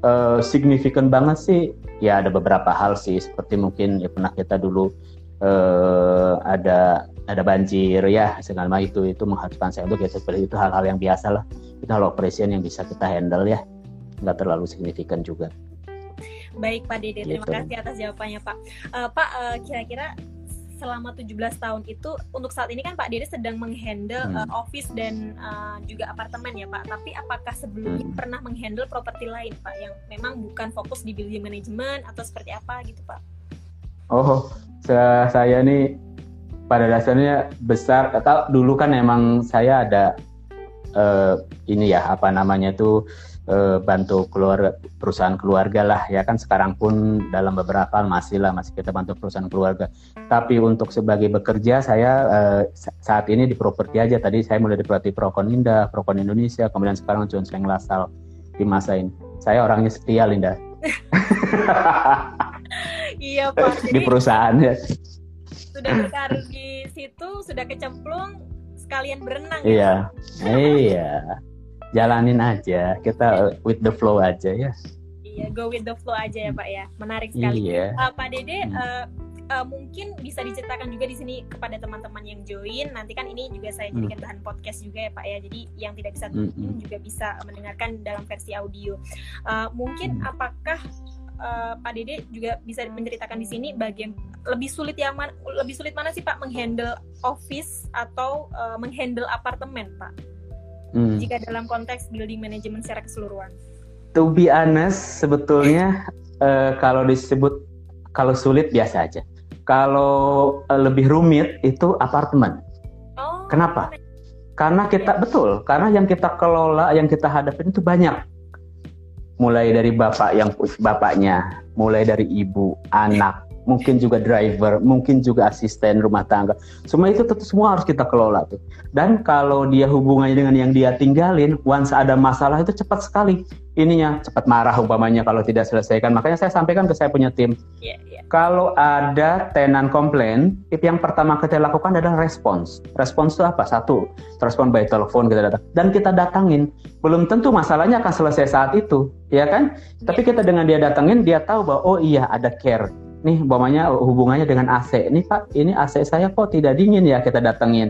uh, signifikan banget sih ya ada beberapa hal sih seperti mungkin ya pernah kita dulu uh, ada ada banjir ya segala macam itu itu mengharuskan saya untuk ya seperti itu hal-hal yang biasa lah itu hal operation yang bisa kita handle ya nggak terlalu signifikan juga. Baik Pak Dede, terima gitu. kasih atas jawabannya Pak. Uh, Pak, uh, kira-kira selama 17 tahun itu untuk saat ini kan Pak Dede sedang menghandle hmm. uh, office dan uh, juga apartemen ya Pak. Tapi apakah sebelumnya hmm. pernah menghandle properti lain Pak yang memang bukan fokus di building management atau seperti apa gitu Pak? Oh, saya, nih pada dasarnya besar. Atau dulu kan emang saya ada uh, ini ya apa namanya tuh eh, bantu keluarga perusahaan keluarga lah. Ya kan sekarang pun dalam beberapa masih lah masih kita bantu perusahaan keluarga. Tapi untuk sebagai bekerja saya eh, saat ini di properti aja. Tadi saya mulai di properti Prokon Indah Prokon Indonesia. Kemudian sekarang John Seng Lasal di masa ini. Saya orangnya setia Linda (laughs) iya pak di perusahaan ya sudah berkarir di situ sudah kecemplung sekalian berenang iya ya? iya jalanin aja kita with the flow aja ya iya go with the flow aja ya pak ya menarik sekali iya. uh, pak dede uh, uh, mungkin bisa diceritakan juga di sini kepada teman-teman yang join. Nanti kan ini juga saya hmm. jadikan bahan podcast juga ya Pak ya. Jadi yang tidak bisa mm -hmm. juga bisa mendengarkan dalam versi audio. Uh, mungkin hmm. apakah uh, Pak Dede juga bisa menceritakan di sini bagian lebih sulit yang mana lebih sulit mana sih Pak menghandle office atau uh, menghandle apartemen Pak? hmm. jika dalam konteks building management secara keseluruhan? To be honest, sebetulnya uh, kalau disebut kalau sulit biasa aja. Kalau uh, lebih rumit itu apartemen. Oh, Kenapa? Karena kita betul, karena yang kita kelola, yang kita hadapin itu banyak. Mulai dari bapak yang bapaknya, mulai dari ibu, anak, mungkin juga driver, mungkin juga asisten rumah tangga. Semua itu tentu semua harus kita kelola tuh. Dan kalau dia hubungannya dengan yang dia tinggalin, once ada masalah itu cepat sekali ininya cepat marah umpamanya kalau tidak selesaikan. Makanya saya sampaikan ke saya punya tim. Yeah, yeah. Kalau ada tenan komplain, tip yang pertama kita lakukan adalah respons. Respons itu apa? Satu, respon by telepon kita datang dan kita datangin. Belum tentu masalahnya akan selesai saat itu, ya kan? Yeah. Tapi kita dengan dia datangin, dia tahu bahwa oh iya ada care nih umpamanya hubungannya dengan AC. Ini Pak, ini AC saya kok tidak dingin ya kita datengin.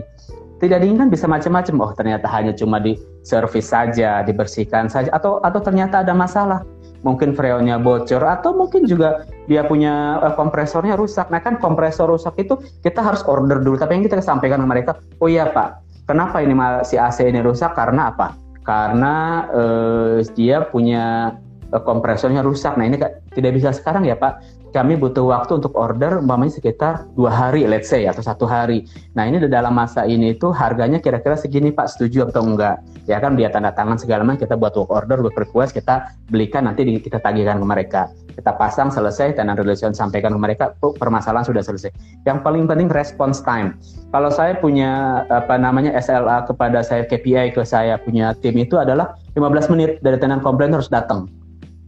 Tidak dingin kan bisa macam-macam. Oh, ternyata hanya cuma di servis saja, dibersihkan saja atau atau ternyata ada masalah. Mungkin freonnya bocor atau mungkin juga dia punya uh, kompresornya rusak. Nah, kan kompresor rusak itu kita harus order dulu. Tapi yang kita sampaikan ke mereka, "Oh iya, Pak. Kenapa ini si AC ini rusak? Karena apa? Karena uh, dia punya uh, kompresornya rusak. Nah, ini tidak bisa sekarang ya, Pak kami butuh waktu untuk order umpamanya sekitar dua hari let's say atau satu hari. Nah ini dalam masa ini itu harganya kira-kira segini pak. Setuju atau enggak? Ya kan dia tanda tangan segala macam kita buat work order buat request kita belikan nanti kita tagihkan ke mereka. Kita pasang selesai tenant relation sampaikan ke mereka oh, permasalahan sudah selesai. Yang paling penting response time. Kalau saya punya apa namanya SLA kepada saya KPI ke saya punya tim itu adalah 15 menit dari tenant komplain harus datang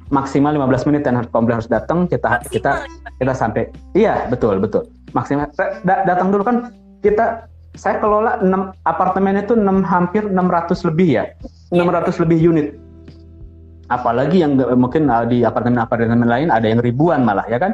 maksimal 15 menit dan komplain harus datang kita maksimal. kita kita sampai iya betul betul. Maksimal da, datang dulu kan kita saya kelola 6 apartemen itu 6 hampir 600 lebih ya 600 iya. lebih unit. Apalagi yang mungkin uh, di apartemen-apartemen lain ada yang ribuan malah ya kan?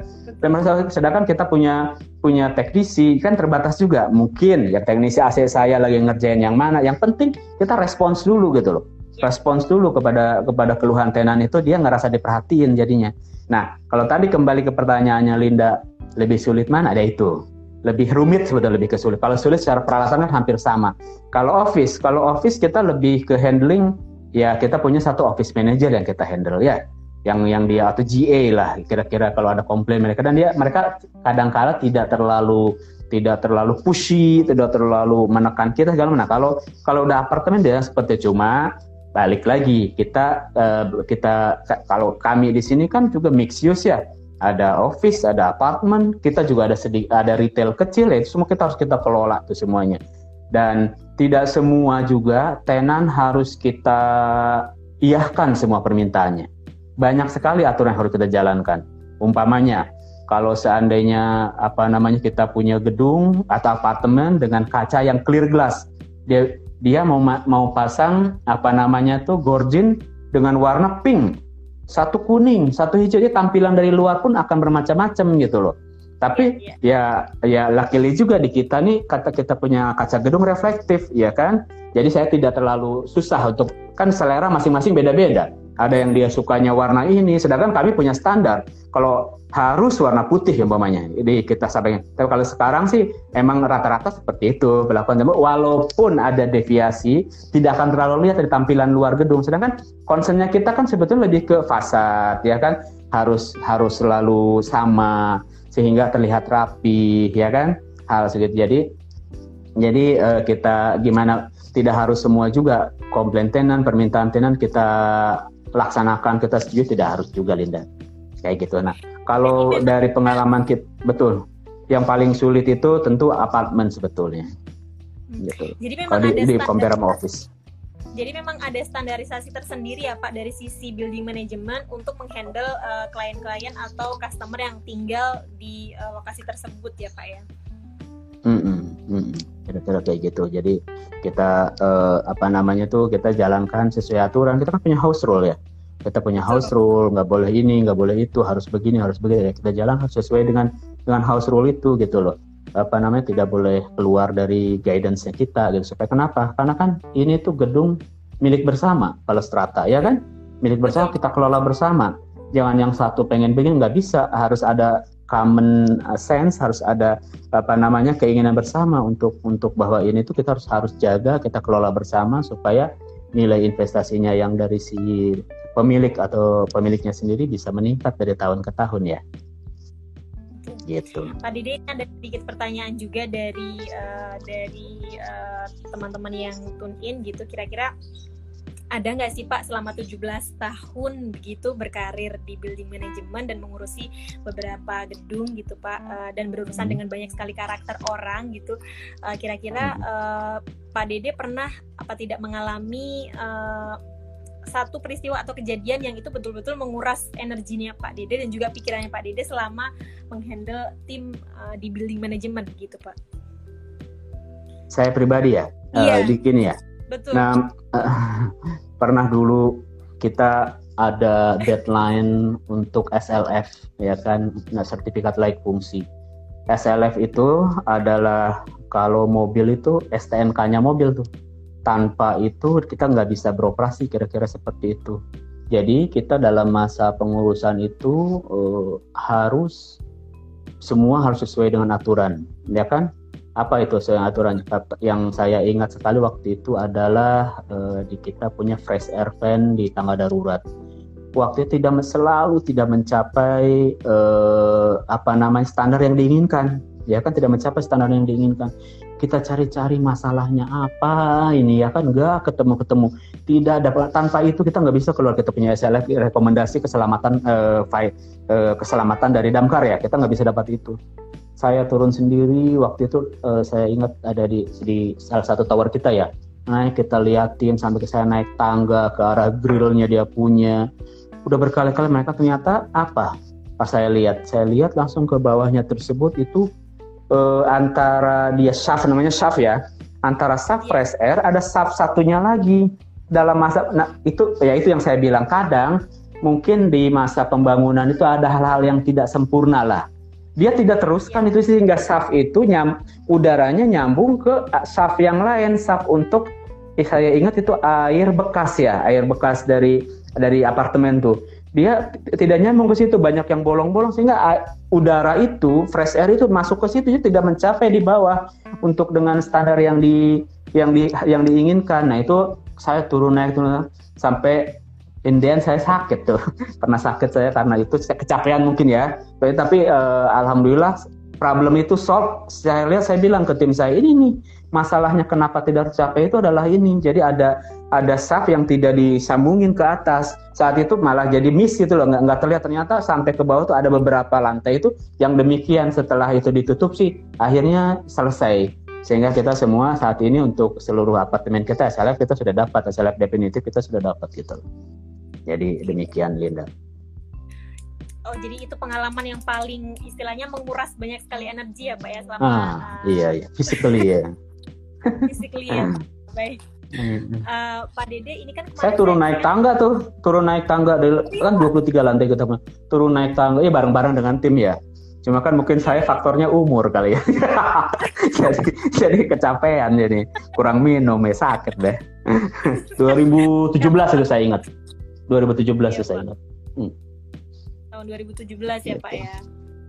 Sedangkan kita punya punya teknisi kan terbatas juga mungkin ya teknisi AC saya lagi ngerjain yang mana yang penting kita respons dulu gitu loh respons dulu kepada kepada keluhan tenan itu dia ngerasa diperhatiin jadinya. Nah, kalau tadi kembali ke pertanyaannya Linda, lebih sulit mana? Ada itu. Lebih rumit sebetulnya lebih ke sulit. Kalau sulit secara peralatan kan hampir sama. Kalau office, kalau office kita lebih ke handling ya kita punya satu office manager yang kita handle ya. Yang yang dia atau GA lah kira-kira kalau ada komplain mereka dan dia mereka kadang-kala tidak terlalu tidak terlalu pushy, tidak terlalu menekan kita segala mana. Kalau kalau udah apartemen dia seperti cuma balik lagi kita uh, kita kalau kami di sini kan juga mix use ya. Ada office ada apartemen kita juga ada sedikit ada retail kecil ya itu semua kita harus kita kelola tuh semuanya. Dan tidak semua juga tenan harus kita iyahkan semua permintaannya. Banyak sekali aturan yang harus kita jalankan. Umpamanya kalau seandainya apa namanya kita punya gedung atau apartemen dengan kaca yang clear glass dia dia mau mau pasang apa namanya tuh gorjin dengan warna pink. Satu kuning satu hijau dia tampilan dari luar pun akan bermacam-macam gitu loh. Tapi yeah. ya ya luckily juga di kita nih kata kita punya kaca gedung reflektif ya kan? Jadi saya tidak terlalu susah untuk kan selera masing-masing beda-beda ada yang dia sukanya warna ini sedangkan kami punya standar. Kalau harus warna putih ya umpamanya. Jadi kita sampaikan. Tapi kalau sekarang sih emang rata-rata seperti itu berlakukan walaupun ada deviasi tidak akan terlalu lihat dari tampilan luar gedung. Sedangkan concernnya kita kan sebetulnya lebih ke fasad ya kan? Harus harus selalu sama sehingga terlihat rapi ya kan? Hal segitu. Jadi jadi uh, kita gimana tidak harus semua juga komplain tenan permintaan tenan kita laksanakan kita setuju tidak harus juga Linda kayak gitu nah kalau dari pengalaman kita betul yang paling sulit itu tentu apartemen sebetulnya hmm. gitu jadi memang kalau di, ada di compare sama office jadi memang ada standarisasi tersendiri ya Pak dari sisi building management untuk menghandle uh, klien-klien atau customer yang tinggal di uh, lokasi tersebut ya Pak ya. Mm -mm. Kira-kira kayak gitu. Jadi kita uh, apa namanya tuh kita jalankan sesuai aturan. Kita kan punya house rule ya. Kita punya house rule nggak boleh ini nggak boleh itu harus begini harus begini. Ya kita jalan sesuai dengan dengan house rule itu gitu loh. Apa namanya tidak boleh keluar dari guidance-nya kita gitu. Supaya kenapa? Karena kan ini tuh gedung milik bersama kalau strata ya kan? Milik bersama kita kelola bersama. Jangan yang satu pengen begini nggak bisa. Harus ada common uh, sense harus ada apa namanya keinginan bersama untuk untuk bahwa ini tuh kita harus harus jaga kita kelola bersama supaya nilai investasinya yang dari si pemilik atau pemiliknya sendiri bisa meningkat dari tahun ke tahun ya. gitu. Pak Dede ada sedikit pertanyaan juga dari uh, dari uh, teman-teman yang tune in gitu kira-kira ada nggak sih Pak selama 17 tahun begitu berkarir di building management dan mengurusi beberapa gedung gitu Pak uh, dan berurusan hmm. dengan banyak sekali karakter orang gitu uh, kira-kira uh, Pak Dede pernah apa tidak mengalami uh, satu peristiwa atau kejadian yang itu betul-betul menguras energinya Pak Dede dan juga pikirannya Pak Dede selama menghandle tim uh, di building management gitu Pak. Saya pribadi ya, iya. uh, bikin ya. Betul. Nah, (laughs) pernah dulu kita ada deadline untuk SLF ya kan nah, sertifikat layak fungsi. SLF itu adalah kalau mobil itu STNK-nya mobil tuh. Tanpa itu kita nggak bisa beroperasi kira-kira seperti itu. Jadi kita dalam masa pengurusan itu uh, harus semua harus sesuai dengan aturan, ya kan? Apa itu aturan yang saya ingat sekali waktu itu adalah uh, di kita punya fresh air fan di tangga darurat. Waktu itu tidak selalu tidak mencapai uh, apa namanya standar yang diinginkan. Ya kan tidak mencapai standar yang diinginkan. Kita cari-cari masalahnya apa ini ya kan? Enggak ketemu-ketemu. Tidak ada tanpa itu kita nggak bisa keluar. Kita punya SLF rekomendasi keselamatan uh, file, uh, keselamatan dari damkar ya. Kita nggak bisa dapat itu saya turun sendiri waktu itu uh, saya ingat ada di di salah satu tower kita ya. Naik kita liatin sampai saya naik tangga ke arah grillnya dia punya. Udah berkali-kali mereka ternyata apa? Pas saya lihat saya lihat langsung ke bawahnya tersebut itu uh, antara dia shaft namanya shaft ya. Antara shaft fresh air ada shaft satunya lagi. Dalam masa nah itu ya itu yang saya bilang kadang mungkin di masa pembangunan itu ada hal-hal yang tidak sempurna lah dia tidak teruskan itu sehingga saf itu nyam udaranya nyambung ke saf yang lain. Saf untuk eh, saya ingat itu air bekas ya air bekas dari dari apartemen tuh. Dia tidak nyambung ke situ banyak yang bolong-bolong sehingga udara itu fresh air itu masuk ke situ tidak mencapai di bawah untuk dengan standar yang di yang di yang diinginkan. Nah itu saya turun naik turun sampai Indian saya sakit tuh. (laughs) Pernah sakit saya karena itu saya kecapean mungkin ya. Tapi, tapi uh, alhamdulillah problem itu solve saya lihat saya bilang ke tim saya ini nih masalahnya kenapa tidak tercapai itu adalah ini. Jadi ada ada saf yang tidak disambungin ke atas. Saat itu malah jadi miss gitu loh nggak, nggak terlihat. Ternyata sampai ke bawah tuh ada beberapa lantai itu yang demikian setelah itu ditutup sih akhirnya selesai. Sehingga kita semua saat ini untuk seluruh apartemen kita SLF kita sudah dapat SLF definitif kita sudah dapat gitu jadi demikian Linda. Oh jadi itu pengalaman yang paling istilahnya menguras banyak sekali energi ya Pak ya selama ah, uh, iya iya physically ya. (laughs) physically ya. Baik. Uh, Pak Dede ini kan saya turun naik tangga tuh, turun naik tangga kan 23 lantai kita turun naik tangga ya bareng-bareng dengan tim ya. Cuma kan mungkin saya faktornya umur kali ya. (laughs) jadi jadi kecapean jadi kurang minum ya sakit deh. (laughs) 2017 itu saya ingat. 2017 iya, ya, saya ingat. Hmm. Tahun 2017 ya Pak ya.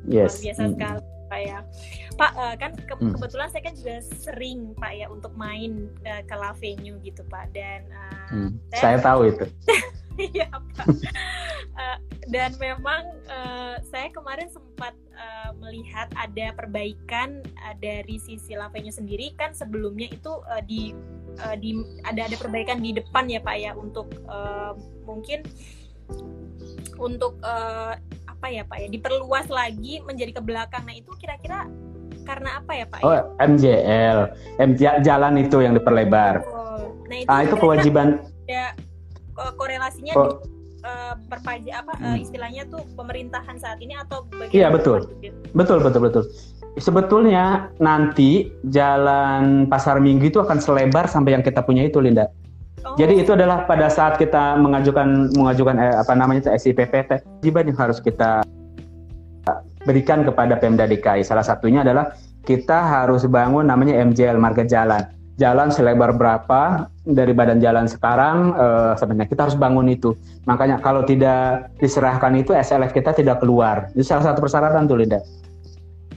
Yes. Luar biasa hmm. sekali Pak ya. Pak uh, kan ke hmm. kebetulan saya kan juga sering Pak ya untuk main uh, ke La Venue gitu Pak dan uh, hmm. saya, saya tahu itu. (laughs) Iya Pak. uh, dan memang uh, saya kemarin sempat uh, melihat ada perbaikan uh, dari sisi La Venue sendiri kan sebelumnya itu uh, di uh, di ada ada perbaikan di depan ya Pak ya untuk uh, mungkin untuk uh, apa ya Pak ya diperluas lagi menjadi ke belakang. Nah itu kira-kira karena apa ya Pak? Oh ya? MJL, MJ jalan itu yang diperlebar. Oh. Nah itu, ah, itu kewajiban. Ya korelasinya oh. uh, perpajak apa uh, istilahnya tuh pemerintahan saat ini atau bagaimana? Iya betul, betul betul betul. Sebetulnya nanti jalan pasar minggu itu akan selebar sampai yang kita punya itu, Linda. Oh. Jadi itu adalah pada saat kita mengajukan mengajukan eh, apa namanya itu SIPP kewajiban yang harus kita berikan kepada Pemda DKI. Salah satunya adalah kita harus bangun namanya MJL Marga Jalan. Jalan selebar berapa dari badan jalan sekarang eh, sebenarnya kita harus bangun itu. Makanya kalau tidak diserahkan itu SLF kita tidak keluar. Itu salah satu persyaratan tuh Linda.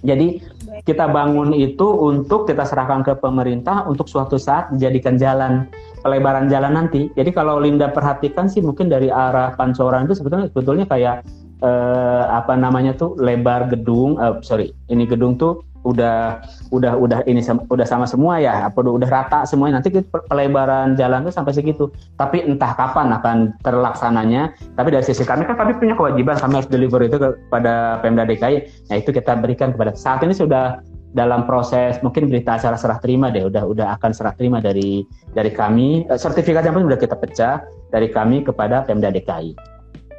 Jadi kita bangun itu untuk kita serahkan ke pemerintah untuk suatu saat dijadikan jalan pelebaran jalan nanti. Jadi kalau Linda perhatikan sih mungkin dari arah Pancoran itu sebetulnya sebetulnya kayak uh, apa namanya tuh lebar gedung uh, sorry ini gedung tuh udah udah udah ini sama, udah sama semua ya apa udah, rata semuanya. Nanti pelebaran jalan tuh sampai segitu. Tapi entah kapan akan terlaksananya. Tapi dari sisi kami kan kami punya kewajiban kami harus deliver itu kepada Pemda DKI. Nah itu kita berikan kepada saat ini sudah dalam proses mungkin berita acara serah terima deh udah udah akan serah terima dari dari kami. Eh, sertifikatnya pun sudah kita pecah dari kami kepada Pemda DKI.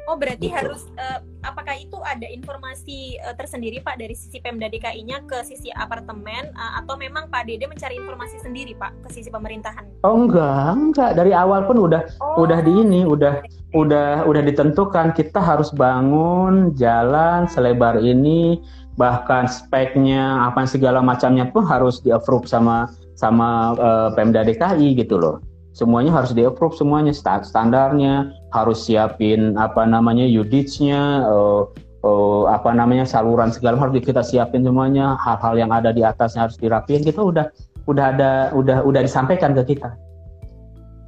Oh berarti gitu. harus uh, apakah itu ada informasi uh, tersendiri Pak dari sisi Pemda DKI-nya ke sisi apartemen uh, atau memang Pak Dede mencari informasi sendiri Pak ke sisi pemerintahan? Oh enggak, enggak dari awal pun udah oh. udah di ini udah udah udah ditentukan kita harus bangun jalan selebar ini bahkan speknya apa segala macamnya pun harus di approve sama sama uh, Pemda DKI gitu loh semuanya harus di approve semuanya standarnya harus siapin apa namanya yuditsnya uh, uh, apa namanya saluran segala harus kita siapin semuanya hal-hal yang ada di atasnya harus dirapiin kita udah udah ada udah udah disampaikan ke kita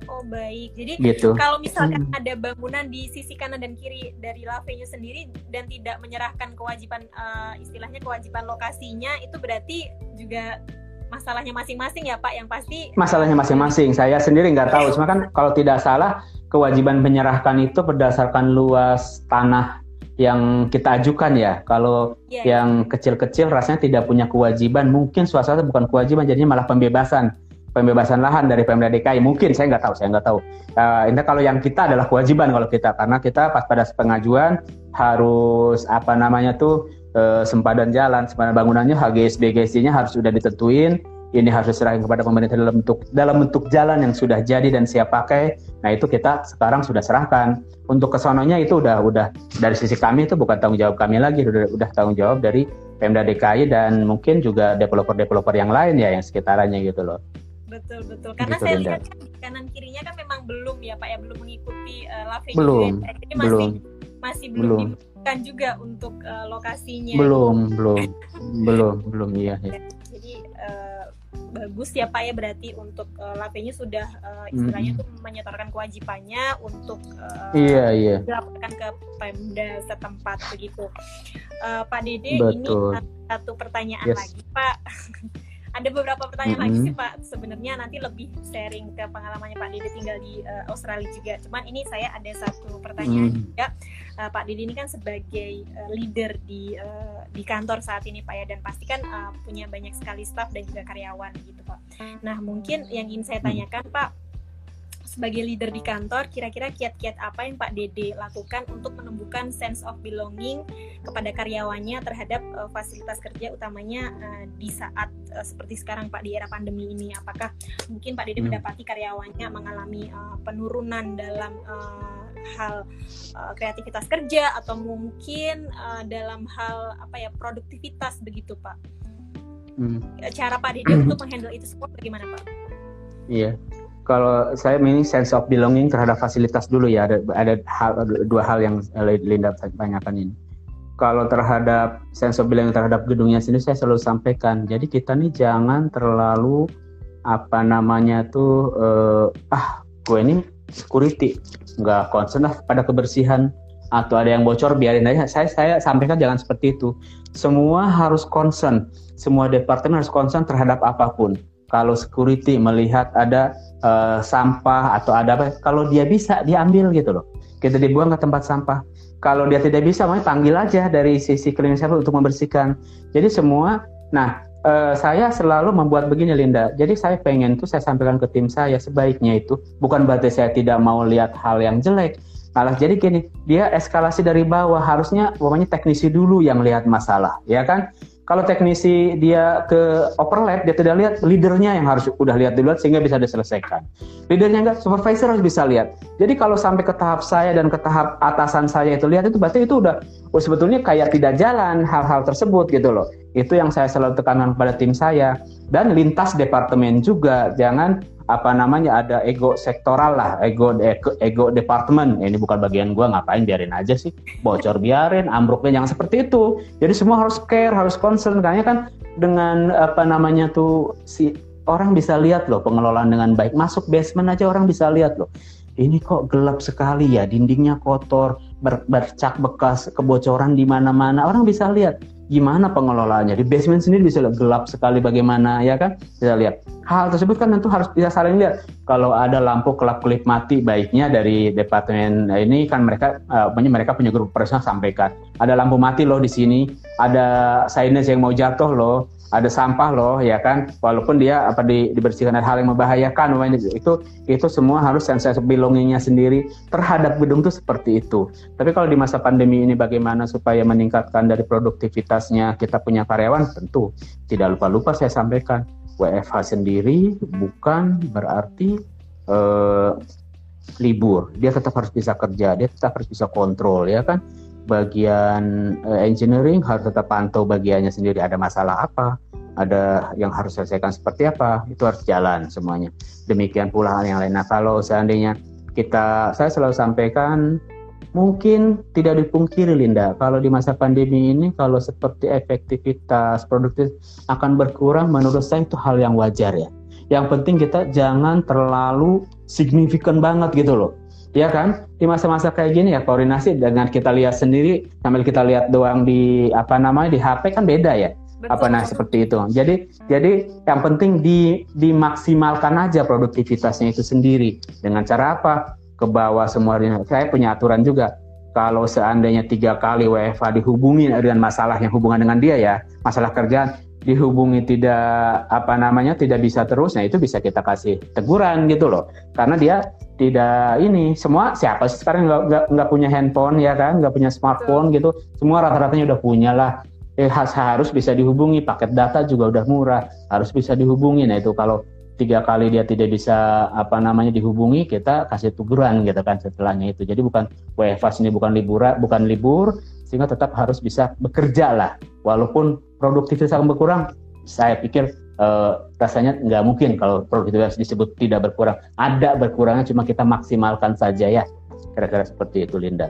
oh baik jadi gitu. kalau misalkan hmm. ada bangunan di sisi kanan dan kiri dari lavenya sendiri dan tidak menyerahkan kewajiban uh, istilahnya kewajiban lokasinya itu berarti juga masalahnya masing-masing ya Pak yang pasti masalahnya masing-masing. Saya sendiri nggak tahu. Cuma kan kalau tidak salah kewajiban menyerahkan itu berdasarkan luas tanah yang kita ajukan ya. Kalau yeah. yang kecil-kecil rasanya tidak punya kewajiban. Mungkin suasana bukan kewajiban jadinya malah pembebasan. Pembebasan lahan dari Pemda DKI. Mungkin saya nggak tahu saya nggak tahu. Uh, ini kalau yang kita adalah kewajiban kalau kita. Karena kita pas pada pengajuan harus apa namanya tuh uh, sempadan jalan, sempadan bangunannya HGS BGSD-nya harus sudah ditentuin. Ini harus diserahkan kepada pemerintah dalam bentuk dalam bentuk jalan yang sudah jadi dan siap pakai. Nah itu kita sekarang sudah serahkan. Untuk kesononya itu udah udah dari sisi kami itu bukan tanggung jawab kami lagi, udah udah tanggung jawab dari Pemda DKI dan mungkin juga developer-developer yang lain ya yang sekitarannya gitu loh. Betul betul. Karena gitu, saya lihat kan kanan kirinya kan memang belum ya Pak ya belum mengikuti uh, laving belum, Jadi masih belum. masih belum, belum kan juga untuk uh, lokasinya. Belum, belum, belum, belum iya. Ya. Jadi uh, bagus ya Pak ya berarti untuk uh, lapenya sudah uh, istilahnya mm -hmm. tuh menyetorkan kewajibannya untuk uh, iya, iya. dilaporkan ke Pemda setempat begitu. Uh, Pak Dede Betul. ini satu pertanyaan yes. lagi Pak. (laughs) ada beberapa pertanyaan mm -hmm. lagi sih Pak. Sebenarnya nanti lebih sharing ke pengalamannya Pak Didi tinggal di uh, Australia juga. Cuman ini saya ada satu pertanyaan mm. juga. Uh, Pak Didi ini kan sebagai uh, leader di uh, di kantor saat ini Pak ya dan pasti kan uh, punya banyak sekali staff dan juga karyawan gitu Pak. Nah mungkin yang ingin saya tanyakan Pak sebagai leader di kantor, kira-kira kiat-kiat apa yang Pak Dede lakukan untuk menumbuhkan sense of belonging kepada karyawannya terhadap uh, fasilitas kerja utamanya uh, di saat uh, seperti sekarang Pak di era pandemi ini? Apakah mungkin Pak Dede hmm. mendapati karyawannya mengalami uh, penurunan dalam uh, hal uh, kreativitas kerja atau mungkin uh, dalam hal apa ya produktivitas begitu Pak? Hmm. Cara Pak Dede untuk (clears throat) menghandle itu semua bagaimana Pak? Iya, kalau saya ini sense of belonging terhadap fasilitas dulu ya ada ada hal, dua hal yang Linda tanyakan ini. Kalau terhadap sense of belonging terhadap gedungnya sendiri saya selalu sampaikan. Jadi kita nih jangan terlalu apa namanya tuh uh, ah gue ini security nggak concern lah pada kebersihan atau ada yang bocor biarin aja. Saya saya sampaikan jangan seperti itu. Semua harus concern, semua departemen harus concern terhadap apa pun. Kalau security melihat ada uh, sampah atau ada apa kalau dia bisa diambil gitu loh. Kita dibuang ke tempat sampah. Kalau dia tidak bisa mau panggil aja dari sisi cleaning service untuk membersihkan. Jadi semua nah uh, saya selalu membuat begini Linda. Jadi saya pengen tuh saya sampaikan ke tim saya sebaiknya itu bukan berarti saya tidak mau lihat hal yang jelek. Malah jadi gini dia eskalasi dari bawah. Harusnya pokoknya teknisi dulu yang lihat masalah ya kan kalau teknisi dia ke overlap, dia tidak lihat leadernya yang harus udah lihat duluan sehingga bisa diselesaikan. Leadernya enggak, supervisor harus bisa lihat. Jadi kalau sampai ke tahap saya dan ke tahap atasan saya itu lihat itu berarti itu udah oh, sebetulnya kayak tidak jalan hal-hal tersebut gitu loh. Itu yang saya selalu tekankan pada tim saya dan lintas departemen juga jangan apa namanya ada ego sektoral lah, ego ego, ego departemen. Ini bukan bagian gua ngapain biarin aja sih. Bocor biarin, ambruknya jangan seperti itu. Jadi semua harus care, harus concern karena kan dengan apa namanya tuh si orang bisa lihat loh pengelolaan dengan baik. Masuk basement aja orang bisa lihat loh. Ini kok gelap sekali ya, dindingnya kotor, ber, bercak bekas kebocoran di mana-mana orang bisa lihat gimana pengelolaannya? Di basement sendiri bisa lihat gelap sekali bagaimana ya kan? Bisa lihat. Hal tersebut kan tentu harus bisa saling lihat. Kalau ada lampu kelap kelip mati baiknya dari departemen ini kan mereka uh, mereka punya grup personal sampaikan. Ada lampu mati loh di sini. Ada signage yang mau jatuh loh ada sampah loh ya kan? Walaupun dia apa di, dibersihkan ada hal yang membahayakan itu itu semua harus sense belongingnya sendiri terhadap gedung itu seperti itu. Tapi kalau di masa pandemi ini bagaimana supaya meningkatkan dari produktivitasnya kita punya karyawan? Tentu. Tidak lupa-lupa saya sampaikan WFH sendiri bukan berarti eh, libur. Dia tetap harus bisa kerja dia tetap harus bisa kontrol ya kan bagian uh, engineering harus tetap pantau bagiannya sendiri ada masalah apa ada yang harus selesaikan seperti apa itu harus jalan semuanya. Demikian pula hal yang lain. Nah kalau seandainya kita saya selalu sampaikan mungkin tidak dipungkiri Linda kalau di masa pandemi ini kalau seperti efektivitas produktif akan berkurang menurut saya itu hal yang wajar ya. Yang penting kita jangan terlalu signifikan banget gitu loh ya kan? Di masa-masa kayak gini ya koordinasi dengan kita lihat sendiri sambil kita lihat doang di apa namanya di HP kan beda ya? Betul. apa nah seperti itu. Jadi jadi yang penting di dimaksimalkan aja produktivitasnya itu sendiri. Dengan cara apa? Ke bawah semua saya punya aturan juga. Kalau seandainya tiga kali WFA dihubungi dengan masalah yang hubungan dengan dia ya masalah kerjaan dihubungi tidak apa namanya tidak bisa terus nah itu bisa kita kasih teguran gitu loh. Karena dia tidak ini semua siapa sih sekarang nggak nggak punya handphone ya kan? Nggak punya smartphone gitu. Semua rata-ratanya udah punya lah. Eh, harus bisa dihubungi paket data juga udah murah. Harus bisa dihubungi. Nah itu kalau tiga kali dia tidak bisa apa namanya dihubungi kita kasih teguran gitu kan setelahnya itu. Jadi bukan WFH ini bukan libur bukan libur sehingga tetap harus bisa bekerja lah. Walaupun produktivitas akan berkurang saya pikir uh, rasanya nggak mungkin kalau produktivitas disebut tidak berkurang. Ada berkurangnya cuma kita maksimalkan saja ya. Kira-kira seperti itu Linda.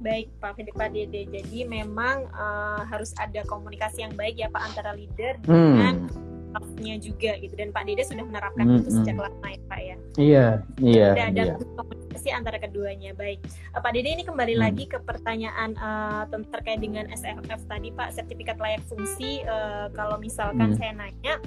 Baik Pak Fede Pak Dede jadi memang uh, harus ada komunikasi yang baik ya Pak antara leader dengan hmm staffnya juga gitu dan Pak Dede sudah menerapkan hmm, itu sejak lama ya Pak ya. Iya, iya. Ada iya. komunikasi antara keduanya. Baik, uh, Pak Dede ini kembali hmm. lagi ke pertanyaan uh, terkait dengan SFF tadi Pak, sertifikat layak fungsi. Uh, kalau misalkan hmm. saya nanya,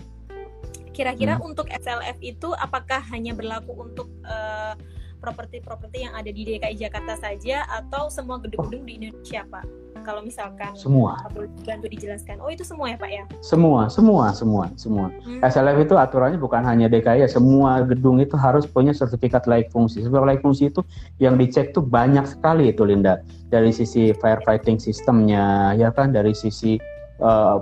kira-kira hmm. untuk SLF itu apakah hanya berlaku untuk uh, properti-properti yang ada di DKI Jakarta saja atau semua gedung-gedung di Indonesia Pak? Kalau misalkan semua. bantu dijelaskan. Oh itu semua ya pak ya? Semua semua semua semua. Hmm. SLF itu aturannya bukan hanya DKI ya semua gedung itu harus punya sertifikat layak fungsi. Sertifikat layak fungsi itu yang dicek tuh banyak sekali itu Linda. Dari sisi firefighting sistemnya ya kan? Dari sisi uh,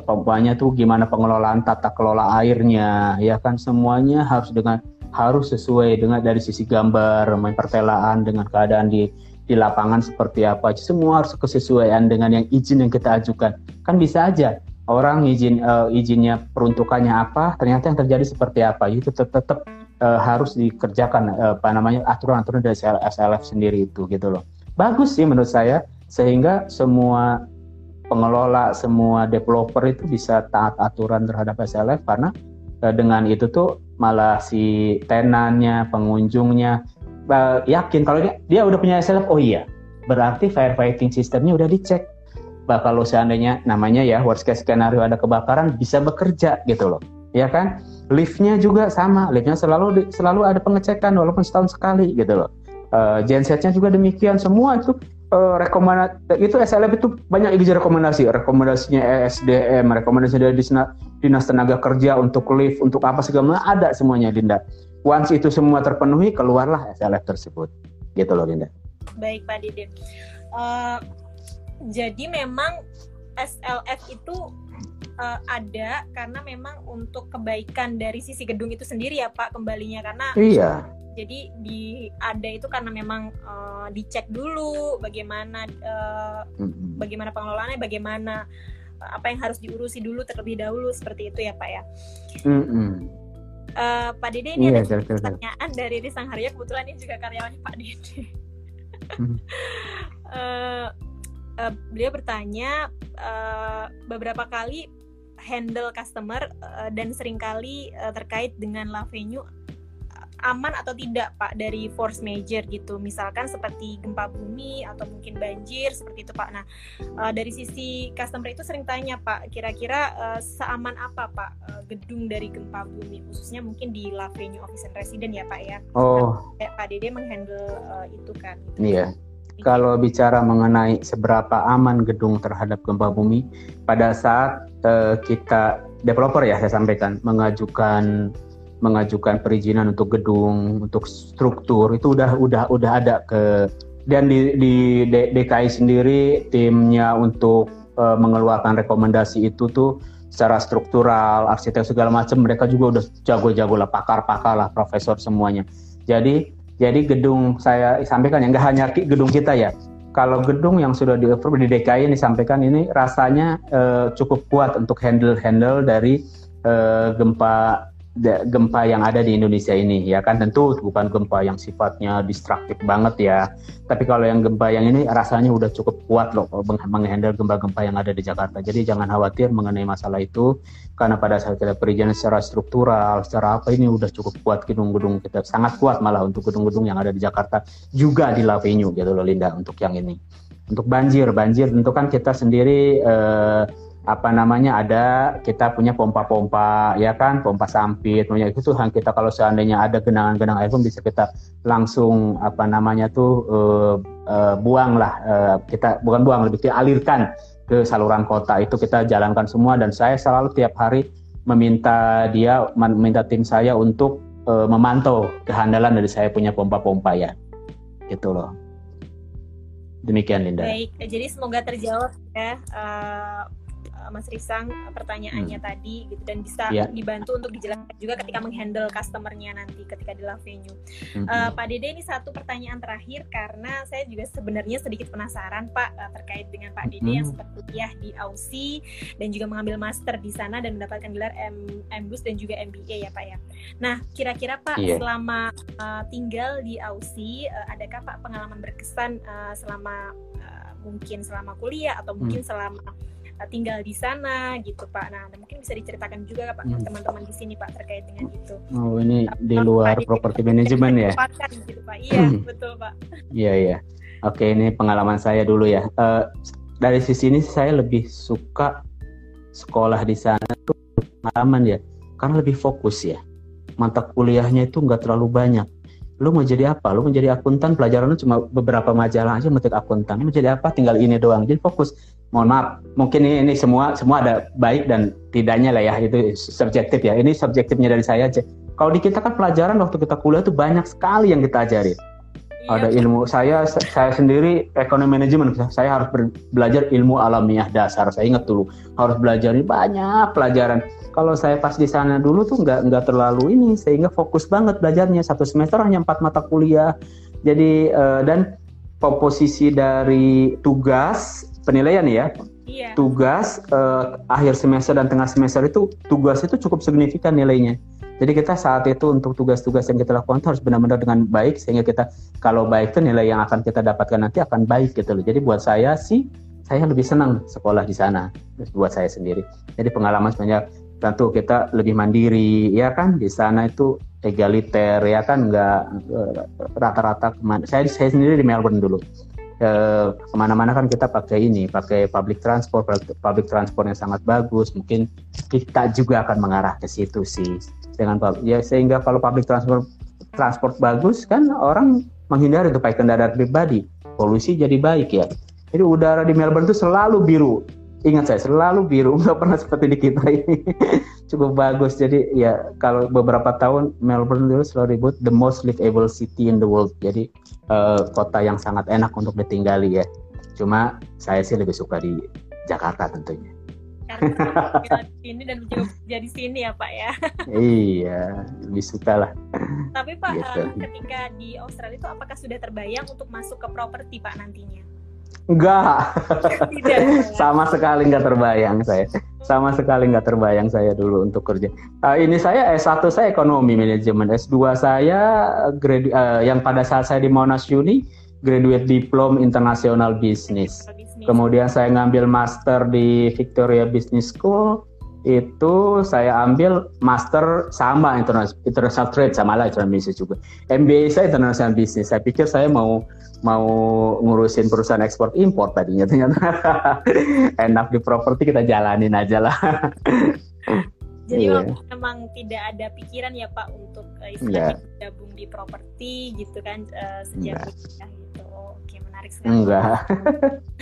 tuh gimana pengelolaan tata kelola airnya ya kan? Semuanya harus dengan harus sesuai dengan dari sisi gambar main pertelaan dengan keadaan di di lapangan seperti apa. Semua harus kesesuaian dengan yang izin yang kita ajukan. Kan bisa aja orang izin uh, izinnya peruntukannya apa ternyata yang terjadi seperti apa. Itu tetap, uh, harus dikerjakan uh, apa namanya aturan-aturan dari SLF sendiri itu gitu loh. Bagus sih menurut saya sehingga semua pengelola semua developer itu bisa taat aturan terhadap SLF karena dengan itu tuh malah si tenannya pengunjungnya yakin. Kalau dia dia udah punya SLF oh iya. Berarti firefighting sistemnya udah dicek. Bah kalau seandainya namanya ya worst case skenario ada kebakaran bisa bekerja gitu loh. Ya kan? Liftnya juga sama. Liftnya selalu selalu ada pengecekan walaupun setahun sekali gitu loh. Uh, gensetnya juga demikian. Semua itu uh, rekomendasi itu SLF itu banyak izin rekomendasi rekomendasinya ESDM rekomendasi dari dinas tenaga kerja untuk lift untuk apa segala ada semuanya Dinda once itu semua terpenuhi keluarlah SLF tersebut gitu loh Linda baik Pak Didin uh, jadi memang SLF itu uh, ada karena memang untuk kebaikan dari sisi gedung itu sendiri ya Pak kembalinya karena iya jadi di ada itu karena memang uh, dicek dulu bagaimana uh, mm-hmm. bagaimana pengelolaannya bagaimana apa yang harus diurusi dulu terlebih dahulu seperti itu ya Pak ya. Mm-hmm. Uh, Pak Dede ini iya, ada pertanyaan dari Risang Haryo kebetulan ini juga karyawan Pak Dede. hmm. uh, (laughs) uh, beliau bertanya uh, beberapa kali handle customer uh, dan sering kali uh, terkait dengan La Venue aman atau tidak Pak dari force major gitu. Misalkan seperti gempa bumi atau mungkin banjir seperti itu Pak. Nah, uh, dari sisi customer itu sering tanya Pak, kira-kira uh, seaman apa Pak uh, gedung dari gempa bumi khususnya mungkin di La Venue Office and Resident ya Pak ya. Oh. Nah, Pak Dede menghandle uh, itu kan. Gitu. Iya. Kalau bicara mengenai seberapa aman gedung terhadap gempa bumi, pada saat uh, kita developer ya saya sampaikan mengajukan mengajukan perizinan untuk gedung, untuk struktur itu udah udah udah ada ke dan di, di DKI sendiri timnya untuk uh, mengeluarkan rekomendasi itu tuh secara struktural, arsitek segala macam mereka juga udah jago-jago lah, pakar-pakar lah, profesor semuanya. Jadi jadi gedung saya sampaikan ya nggak hanya gedung kita ya. Kalau gedung yang sudah di approve di DKI yang disampaikan ini rasanya uh, cukup kuat untuk handle handle dari uh, gempa gempa yang ada di Indonesia ini ya kan? Tentu bukan gempa yang sifatnya destruktif banget ya. Tapi kalau yang gempa yang ini rasanya udah cukup kuat loh menghandle gempa-gempa yang ada di Jakarta. Jadi jangan khawatir mengenai masalah itu karena pada saat kita perizinan secara struktural secara apa ini udah cukup kuat gedung-gedung kita. Sangat kuat malah untuk gedung-gedung yang ada di Jakarta juga di Lavenue gitu loh Linda untuk yang ini. Untuk banjir banjir tentu kan kita sendiri eh, apa namanya ada kita punya pompa-pompa ya kan pompa sampit punya itu tuh kita. Kalau seandainya ada genangan-genangan air pun bisa kita langsung apa namanya tuh uh, uh, buang lah uh, kita bukan buang lebih dialirkan ke saluran kota itu kita jalankan semua. Dan saya selalu tiap hari meminta dia meminta tim saya untuk uh, memantau kehandalan dari saya punya pompa-pompa ya. Gitu loh. Demikian Linda. Baik, jadi semoga terjawab ya Mas Risang pertanyaannya hmm. tadi gitu dan bisa yeah. dibantu untuk dijelaskan juga ketika menghandle customernya nanti ketika di Love Venue. Hmm. Uh, Pak Dede ini satu pertanyaan terakhir karena saya juga sebenarnya sedikit penasaran Pak uh, terkait dengan Pak Dede hmm. yang sempat kuliah di Aussie dan juga mengambil master di sana dan mendapatkan gelar M MBUS dan juga MBA ya Pak ya. Nah kira-kira Pak yeah. selama uh, tinggal di Aussie uh, adakah Pak pengalaman berkesan uh, selama uh, mungkin selama kuliah atau mungkin hmm. selama tinggal di sana gitu Pak. Nah, mungkin bisa diceritakan juga Pak hmm. teman-teman di sini Pak terkait dengan itu. Oh, ini Apa, di luar properti manajemen ya? Gitu, Pak. Iya, hmm. betul Pak. Iya, iya. Oke, ini pengalaman saya dulu ya. Uh, dari sisi ini saya lebih suka sekolah di sana tuh pengalaman ya, karena lebih fokus ya. Mata kuliahnya itu nggak terlalu banyak lu mau jadi apa? Lu mau jadi akuntan, pelajaran lu cuma beberapa majalah aja metik akuntan. Lu mau jadi apa? Tinggal ini doang. Jadi fokus. Mohon maaf, mungkin ini, ini semua semua ada baik dan tidaknya lah ya. Itu subjektif ya. Ini subjektifnya dari saya aja. Kalau di kita kan pelajaran waktu kita kuliah tuh banyak sekali yang kita ajarin. Iya. Ada ilmu. Saya saya sendiri ekonomi manajemen saya harus belajar ilmu alamiah dasar. Saya ingat dulu. Harus belajar banyak pelajaran. Kalau saya pas di sana dulu tuh nggak nggak terlalu ini sehingga fokus banget belajarnya. Satu semester hanya empat mata kuliah. Jadi uh, dan komposisi dari tugas penilaian ya. Iya. tugas uh, akhir semester dan tengah semester itu tugas itu cukup signifikan nilainya jadi kita saat itu untuk tugas-tugas yang kita lakukan harus benar-benar dengan baik sehingga kita kalau baik itu nilai yang akan kita dapatkan nanti akan baik gitu loh. Jadi buat saya sih saya lebih senang sekolah di sana buat saya sendiri. Jadi pengalaman sebenarnya tentu kita lebih mandiri ya kan di sana itu egaliter ya kan nggak eh, rata-rata saya saya sendiri di Melbourne dulu e, ke mana-mana kan kita pakai ini pakai public transport public transport yang sangat bagus. Mungkin kita juga akan mengarah ke situ sih. Dengan ya sehingga kalau public transport transport bagus kan orang menghindari untuk pakai kendaraan pribadi. Polusi jadi baik ya. Jadi udara di Melbourne itu selalu biru. Ingat saya selalu biru. (laughs) Nggak pernah seperti di kita ini cukup bagus. Jadi ya kalau beberapa tahun Melbourne dulu selalu ribut the most livable city in the world. Jadi uh, kota yang sangat enak untuk ditinggali ya. Cuma saya sih lebih suka di Jakarta tentunya. Karena (laughs) sini dan jadi sini ya Pak ya. Iya lebih suka lah. Tapi Pak gitu. uh, ketika di Australia itu apakah sudah terbayang untuk masuk ke properti Pak nantinya? Enggak. (laughs) Sama sekali nggak terbayang saya. Sama sekali nggak terbayang saya dulu untuk kerja. Uh, ini saya S1 saya ekonomi manajemen, S2 saya gradu, uh, yang pada saat saya di Monash Uni graduate diploma international business. Kemudian saya ngambil master di Victoria Business School. itu saya ambil master sama international, international trade sama lah international business juga. MBA saya international business. Saya pikir saya mau mau ngurusin perusahaan ekspor impor tadinya ternyata (laughs) enak di properti kita jalanin aja lah. (laughs) Jadi yeah. memang tidak ada pikiran ya Pak untuk uh, istilahnya yeah. gabung di properti gitu kan uh, sejak yeah. gitu. Oke menarik sekali. Enggak.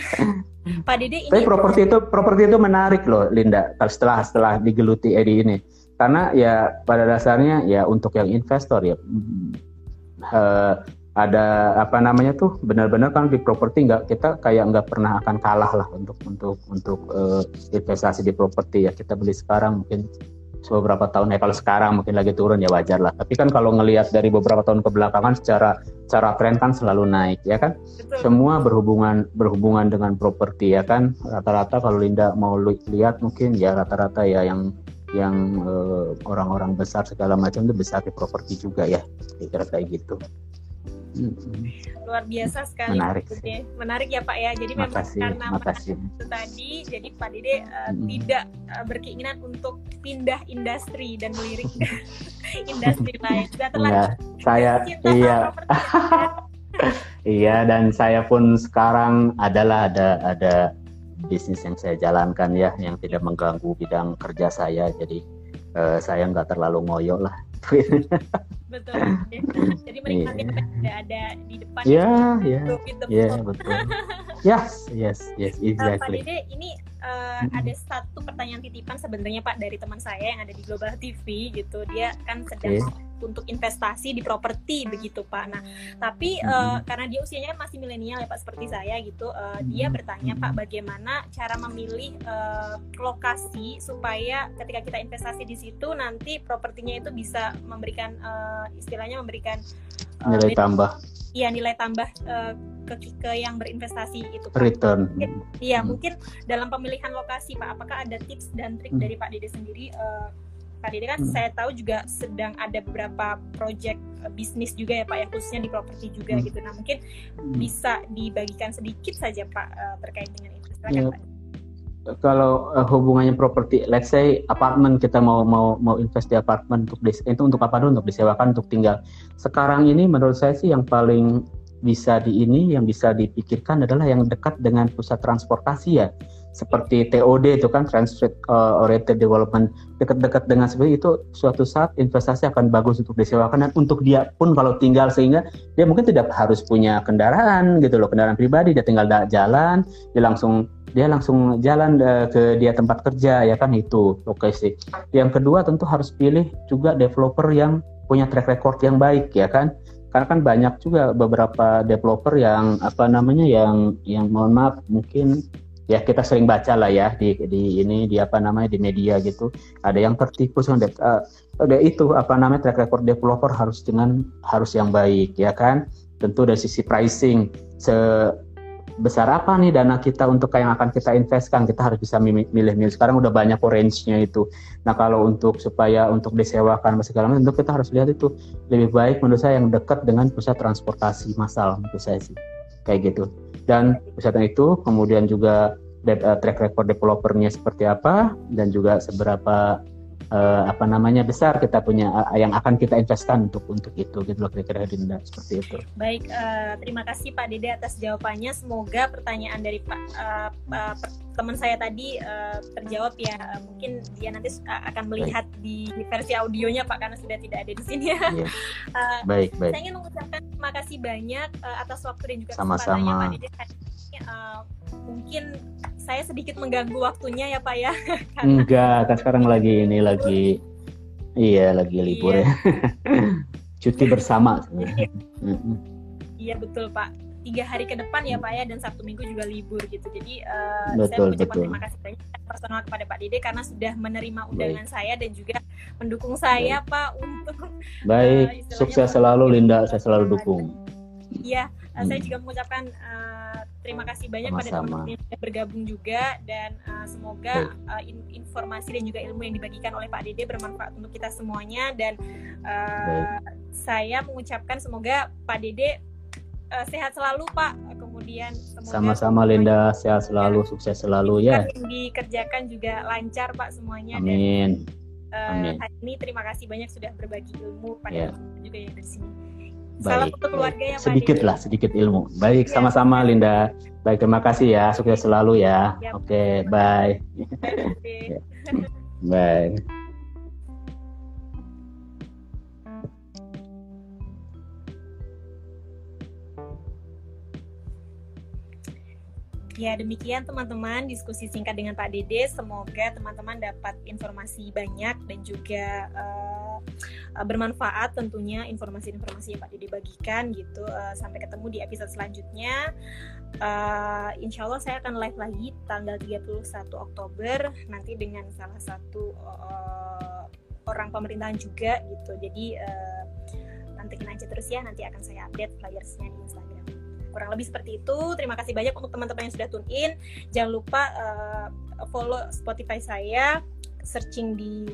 (laughs) Pak Dede ini. Tapi properti itu properti itu menarik loh Linda. Setelah setelah digeluti Edi ini, karena ya pada dasarnya ya untuk yang investor ya uh, ada apa namanya tuh benar-benar kan di properti nggak kita kayak nggak pernah akan kalah lah untuk untuk untuk uh, investasi di properti ya. Kita beli sekarang mungkin beberapa tahun ya kalau sekarang mungkin lagi turun ya wajar lah. Tapi kan kalau ngelihat dari beberapa tahun kebelakangan secara secara tren kan selalu naik ya kan? Betul. semua berhubungan berhubungan dengan properti ya kan? Rata-rata kalau Linda mau lihat mungkin ya rata-rata ya yang yang eh, orang-orang uh, besar segala macam itu besar di properti juga ya. Kira-kira kayak gitu luar biasa sekali menarik menarik ya Pak ya. Jadi memang makasih, karena makasih. itu tadi jadi Pak Dede uh, hmm. tidak uh, berkeinginan untuk pindah industri dan melirik (laughs) industri lain. Sudah telah ya, saya (laughs) iya. Iya dan saya pun sekarang adalah ada ada bisnis yang saya jalankan ya yang tidak mengganggu bidang kerja saya. Jadi uh, saya nggak terlalu ngoyo lah (laughs) betul jadi menikmati yeah. apa ada di depan ya ya. Ya betul. Yes yes yes exactly uh, Pak Dede ini uh, mm-hmm. ada satu pertanyaan titipan sebenarnya Pak dari teman saya yang ada di Global TV gitu. Dia kan sedang okay untuk investasi di properti begitu Pak. Nah, tapi uh, karena dia usianya kan masih milenial ya Pak seperti saya gitu, uh, dia bertanya Pak bagaimana cara memilih uh, lokasi supaya ketika kita investasi di situ nanti propertinya itu bisa memberikan uh, istilahnya memberikan uh, nilai tambah. Iya nilai tambah uh, ke ke yang berinvestasi itu Pak. Return. Iya hmm. mungkin dalam pemilihan lokasi Pak, apakah ada tips dan trik hmm. dari Pak Dede sendiri? Uh, Pak Dede kan hmm. saya tahu juga sedang ada beberapa project uh, bisnis juga ya Pak ya khususnya di properti juga hmm. gitu. Nah mungkin hmm. bisa dibagikan sedikit saja Pak uh, terkait dengan itu. Silakan ya. Pak. Kalau uh, hubungannya properti, let's say apartemen kita mau mau mau invest di apartemen untuk dis, itu untuk apa dulu untuk disewakan untuk tinggal. Sekarang ini menurut saya sih yang paling bisa di ini yang bisa dipikirkan adalah yang dekat dengan pusat transportasi ya seperti TOD itu kan Transit uh, Oriented Development. Dekat-dekat dengan seperti itu suatu saat investasi akan bagus untuk disewakan dan untuk dia pun kalau tinggal sehingga dia mungkin tidak harus punya kendaraan gitu loh kendaraan pribadi. Dia tinggal jalan dia langsung dia langsung jalan uh, ke dia tempat kerja ya kan itu. Sih. Yang kedua tentu harus pilih juga developer yang punya track record yang baik ya kan. Karena kan banyak juga beberapa developer yang apa namanya yang yang mohon maaf mungkin ya kita sering baca lah ya di di ini di apa namanya di media gitu. Ada yang tertipu sama uh, ada itu apa namanya track record developer harus dengan harus yang baik ya kan? Tentu dari sisi pricing sebesar apa nih dana kita untuk yang akan kita investkan? Kita harus bisa milih-milih. Sekarang udah banyak range-nya itu. Nah kalau untuk supaya untuk disewakan segala macam tentu kita harus lihat itu lebih baik menurut saya yang dekat dengan pusat transportasi massal menurut saya sih. Kayak gitu dan wisata itu kemudian juga uh, track record developernya seperti apa dan juga seberapa uh, apa namanya besar kita punya uh, yang akan kita investkan untuk untuk itu gitu loh kira-kira Dinda seperti itu. Baik, uh, terima kasih Pak Dede atas jawabannya. Semoga pertanyaan dari Pak uh, uh, teman saya tadi uh, terjawab ya. Uh, mungkin dia nanti akan melihat baik. di versi audionya Pak karena sudah tidak ada di sini ya. Yeah. (laughs) uh, baik, baik. Saya ingin mengucapkan terima kasih banyak uh, atas waktu dan juga kesempatannya Pak Dede. Uh, mungkin saya sedikit mengganggu waktunya ya Pak ya. (laughs) Enggak, kan sekarang lagi ini lagi iya lagi libur iya. ya. (laughs) Cuti bersama. (laughs) iya betul Pak tiga hari ke depan ya Pak ya dan Sabtu Minggu juga libur gitu. Jadi uh, betul, saya betul. terima kasih banyak personal kepada Pak Dede karena sudah menerima undangan Baik. saya dan juga mendukung saya Baik. Pak untuk Baik, uh, sukses selalu Linda, saya selalu dukung. Iya, uh, hmm. saya juga mengucapkan uh, terima kasih banyak Sama-sama. pada teman-teman yang sudah bergabung juga dan uh, semoga uh, in informasi dan juga ilmu yang dibagikan oleh Pak Dede bermanfaat untuk kita semuanya dan uh, saya mengucapkan semoga Pak Dede uh, sehat selalu Pak. Kemudian Dian. Sama-sama Linda, sehat selalu, sukses selalu ya. Yang dikerjakan juga lancar Pak semuanya. Amin. Dan, uh, Amin. Hari ini terima kasih banyak sudah berbagi ilmu pada yeah. juga yang dari sini. Baik. untuk keluarga ya Sedikit lah, sedikit ilmu. Baik, iya. sama-sama ya. Linda. Baik, terima kasih ya. Sukses selalu ya. ya Oke, okay, bye. (laughs) Bye. Ya demikian teman-teman diskusi singkat dengan Pak Dede. Semoga teman-teman dapat informasi banyak dan juga uh, bermanfaat tentunya informasi-informasi yang Pak Dede bagikan gitu. Uh, sampai ketemu di episode selanjutnya. Uh, insya Allah saya akan live lagi tanggal 31 Oktober nanti dengan salah satu uh, orang pemerintahan juga gitu. Jadi uh, nantikan aja terus ya nanti akan saya update flyersnya di Instagram kurang lebih seperti itu. Terima kasih banyak untuk teman-teman yang sudah tune in. Jangan lupa uh, follow Spotify saya. Searching di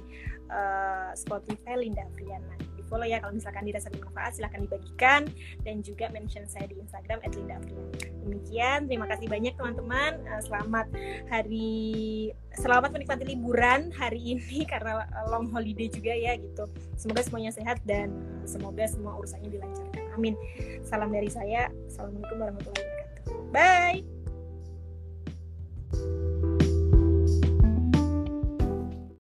uh, Spotify Linda Afriana. Di follow ya kalau misalkan dirasa bermanfaat silahkan dibagikan. Dan juga mention saya di Instagram @lindaafriana demikian terima kasih banyak teman-teman. Uh, selamat hari selamat menikmati liburan hari ini (laughs) karena long holiday juga ya gitu. Semoga semuanya sehat dan semoga semua urusannya dilancarkan Amin. Salam dari saya. Assalamualaikum warahmatullahi wabarakatuh. Bye.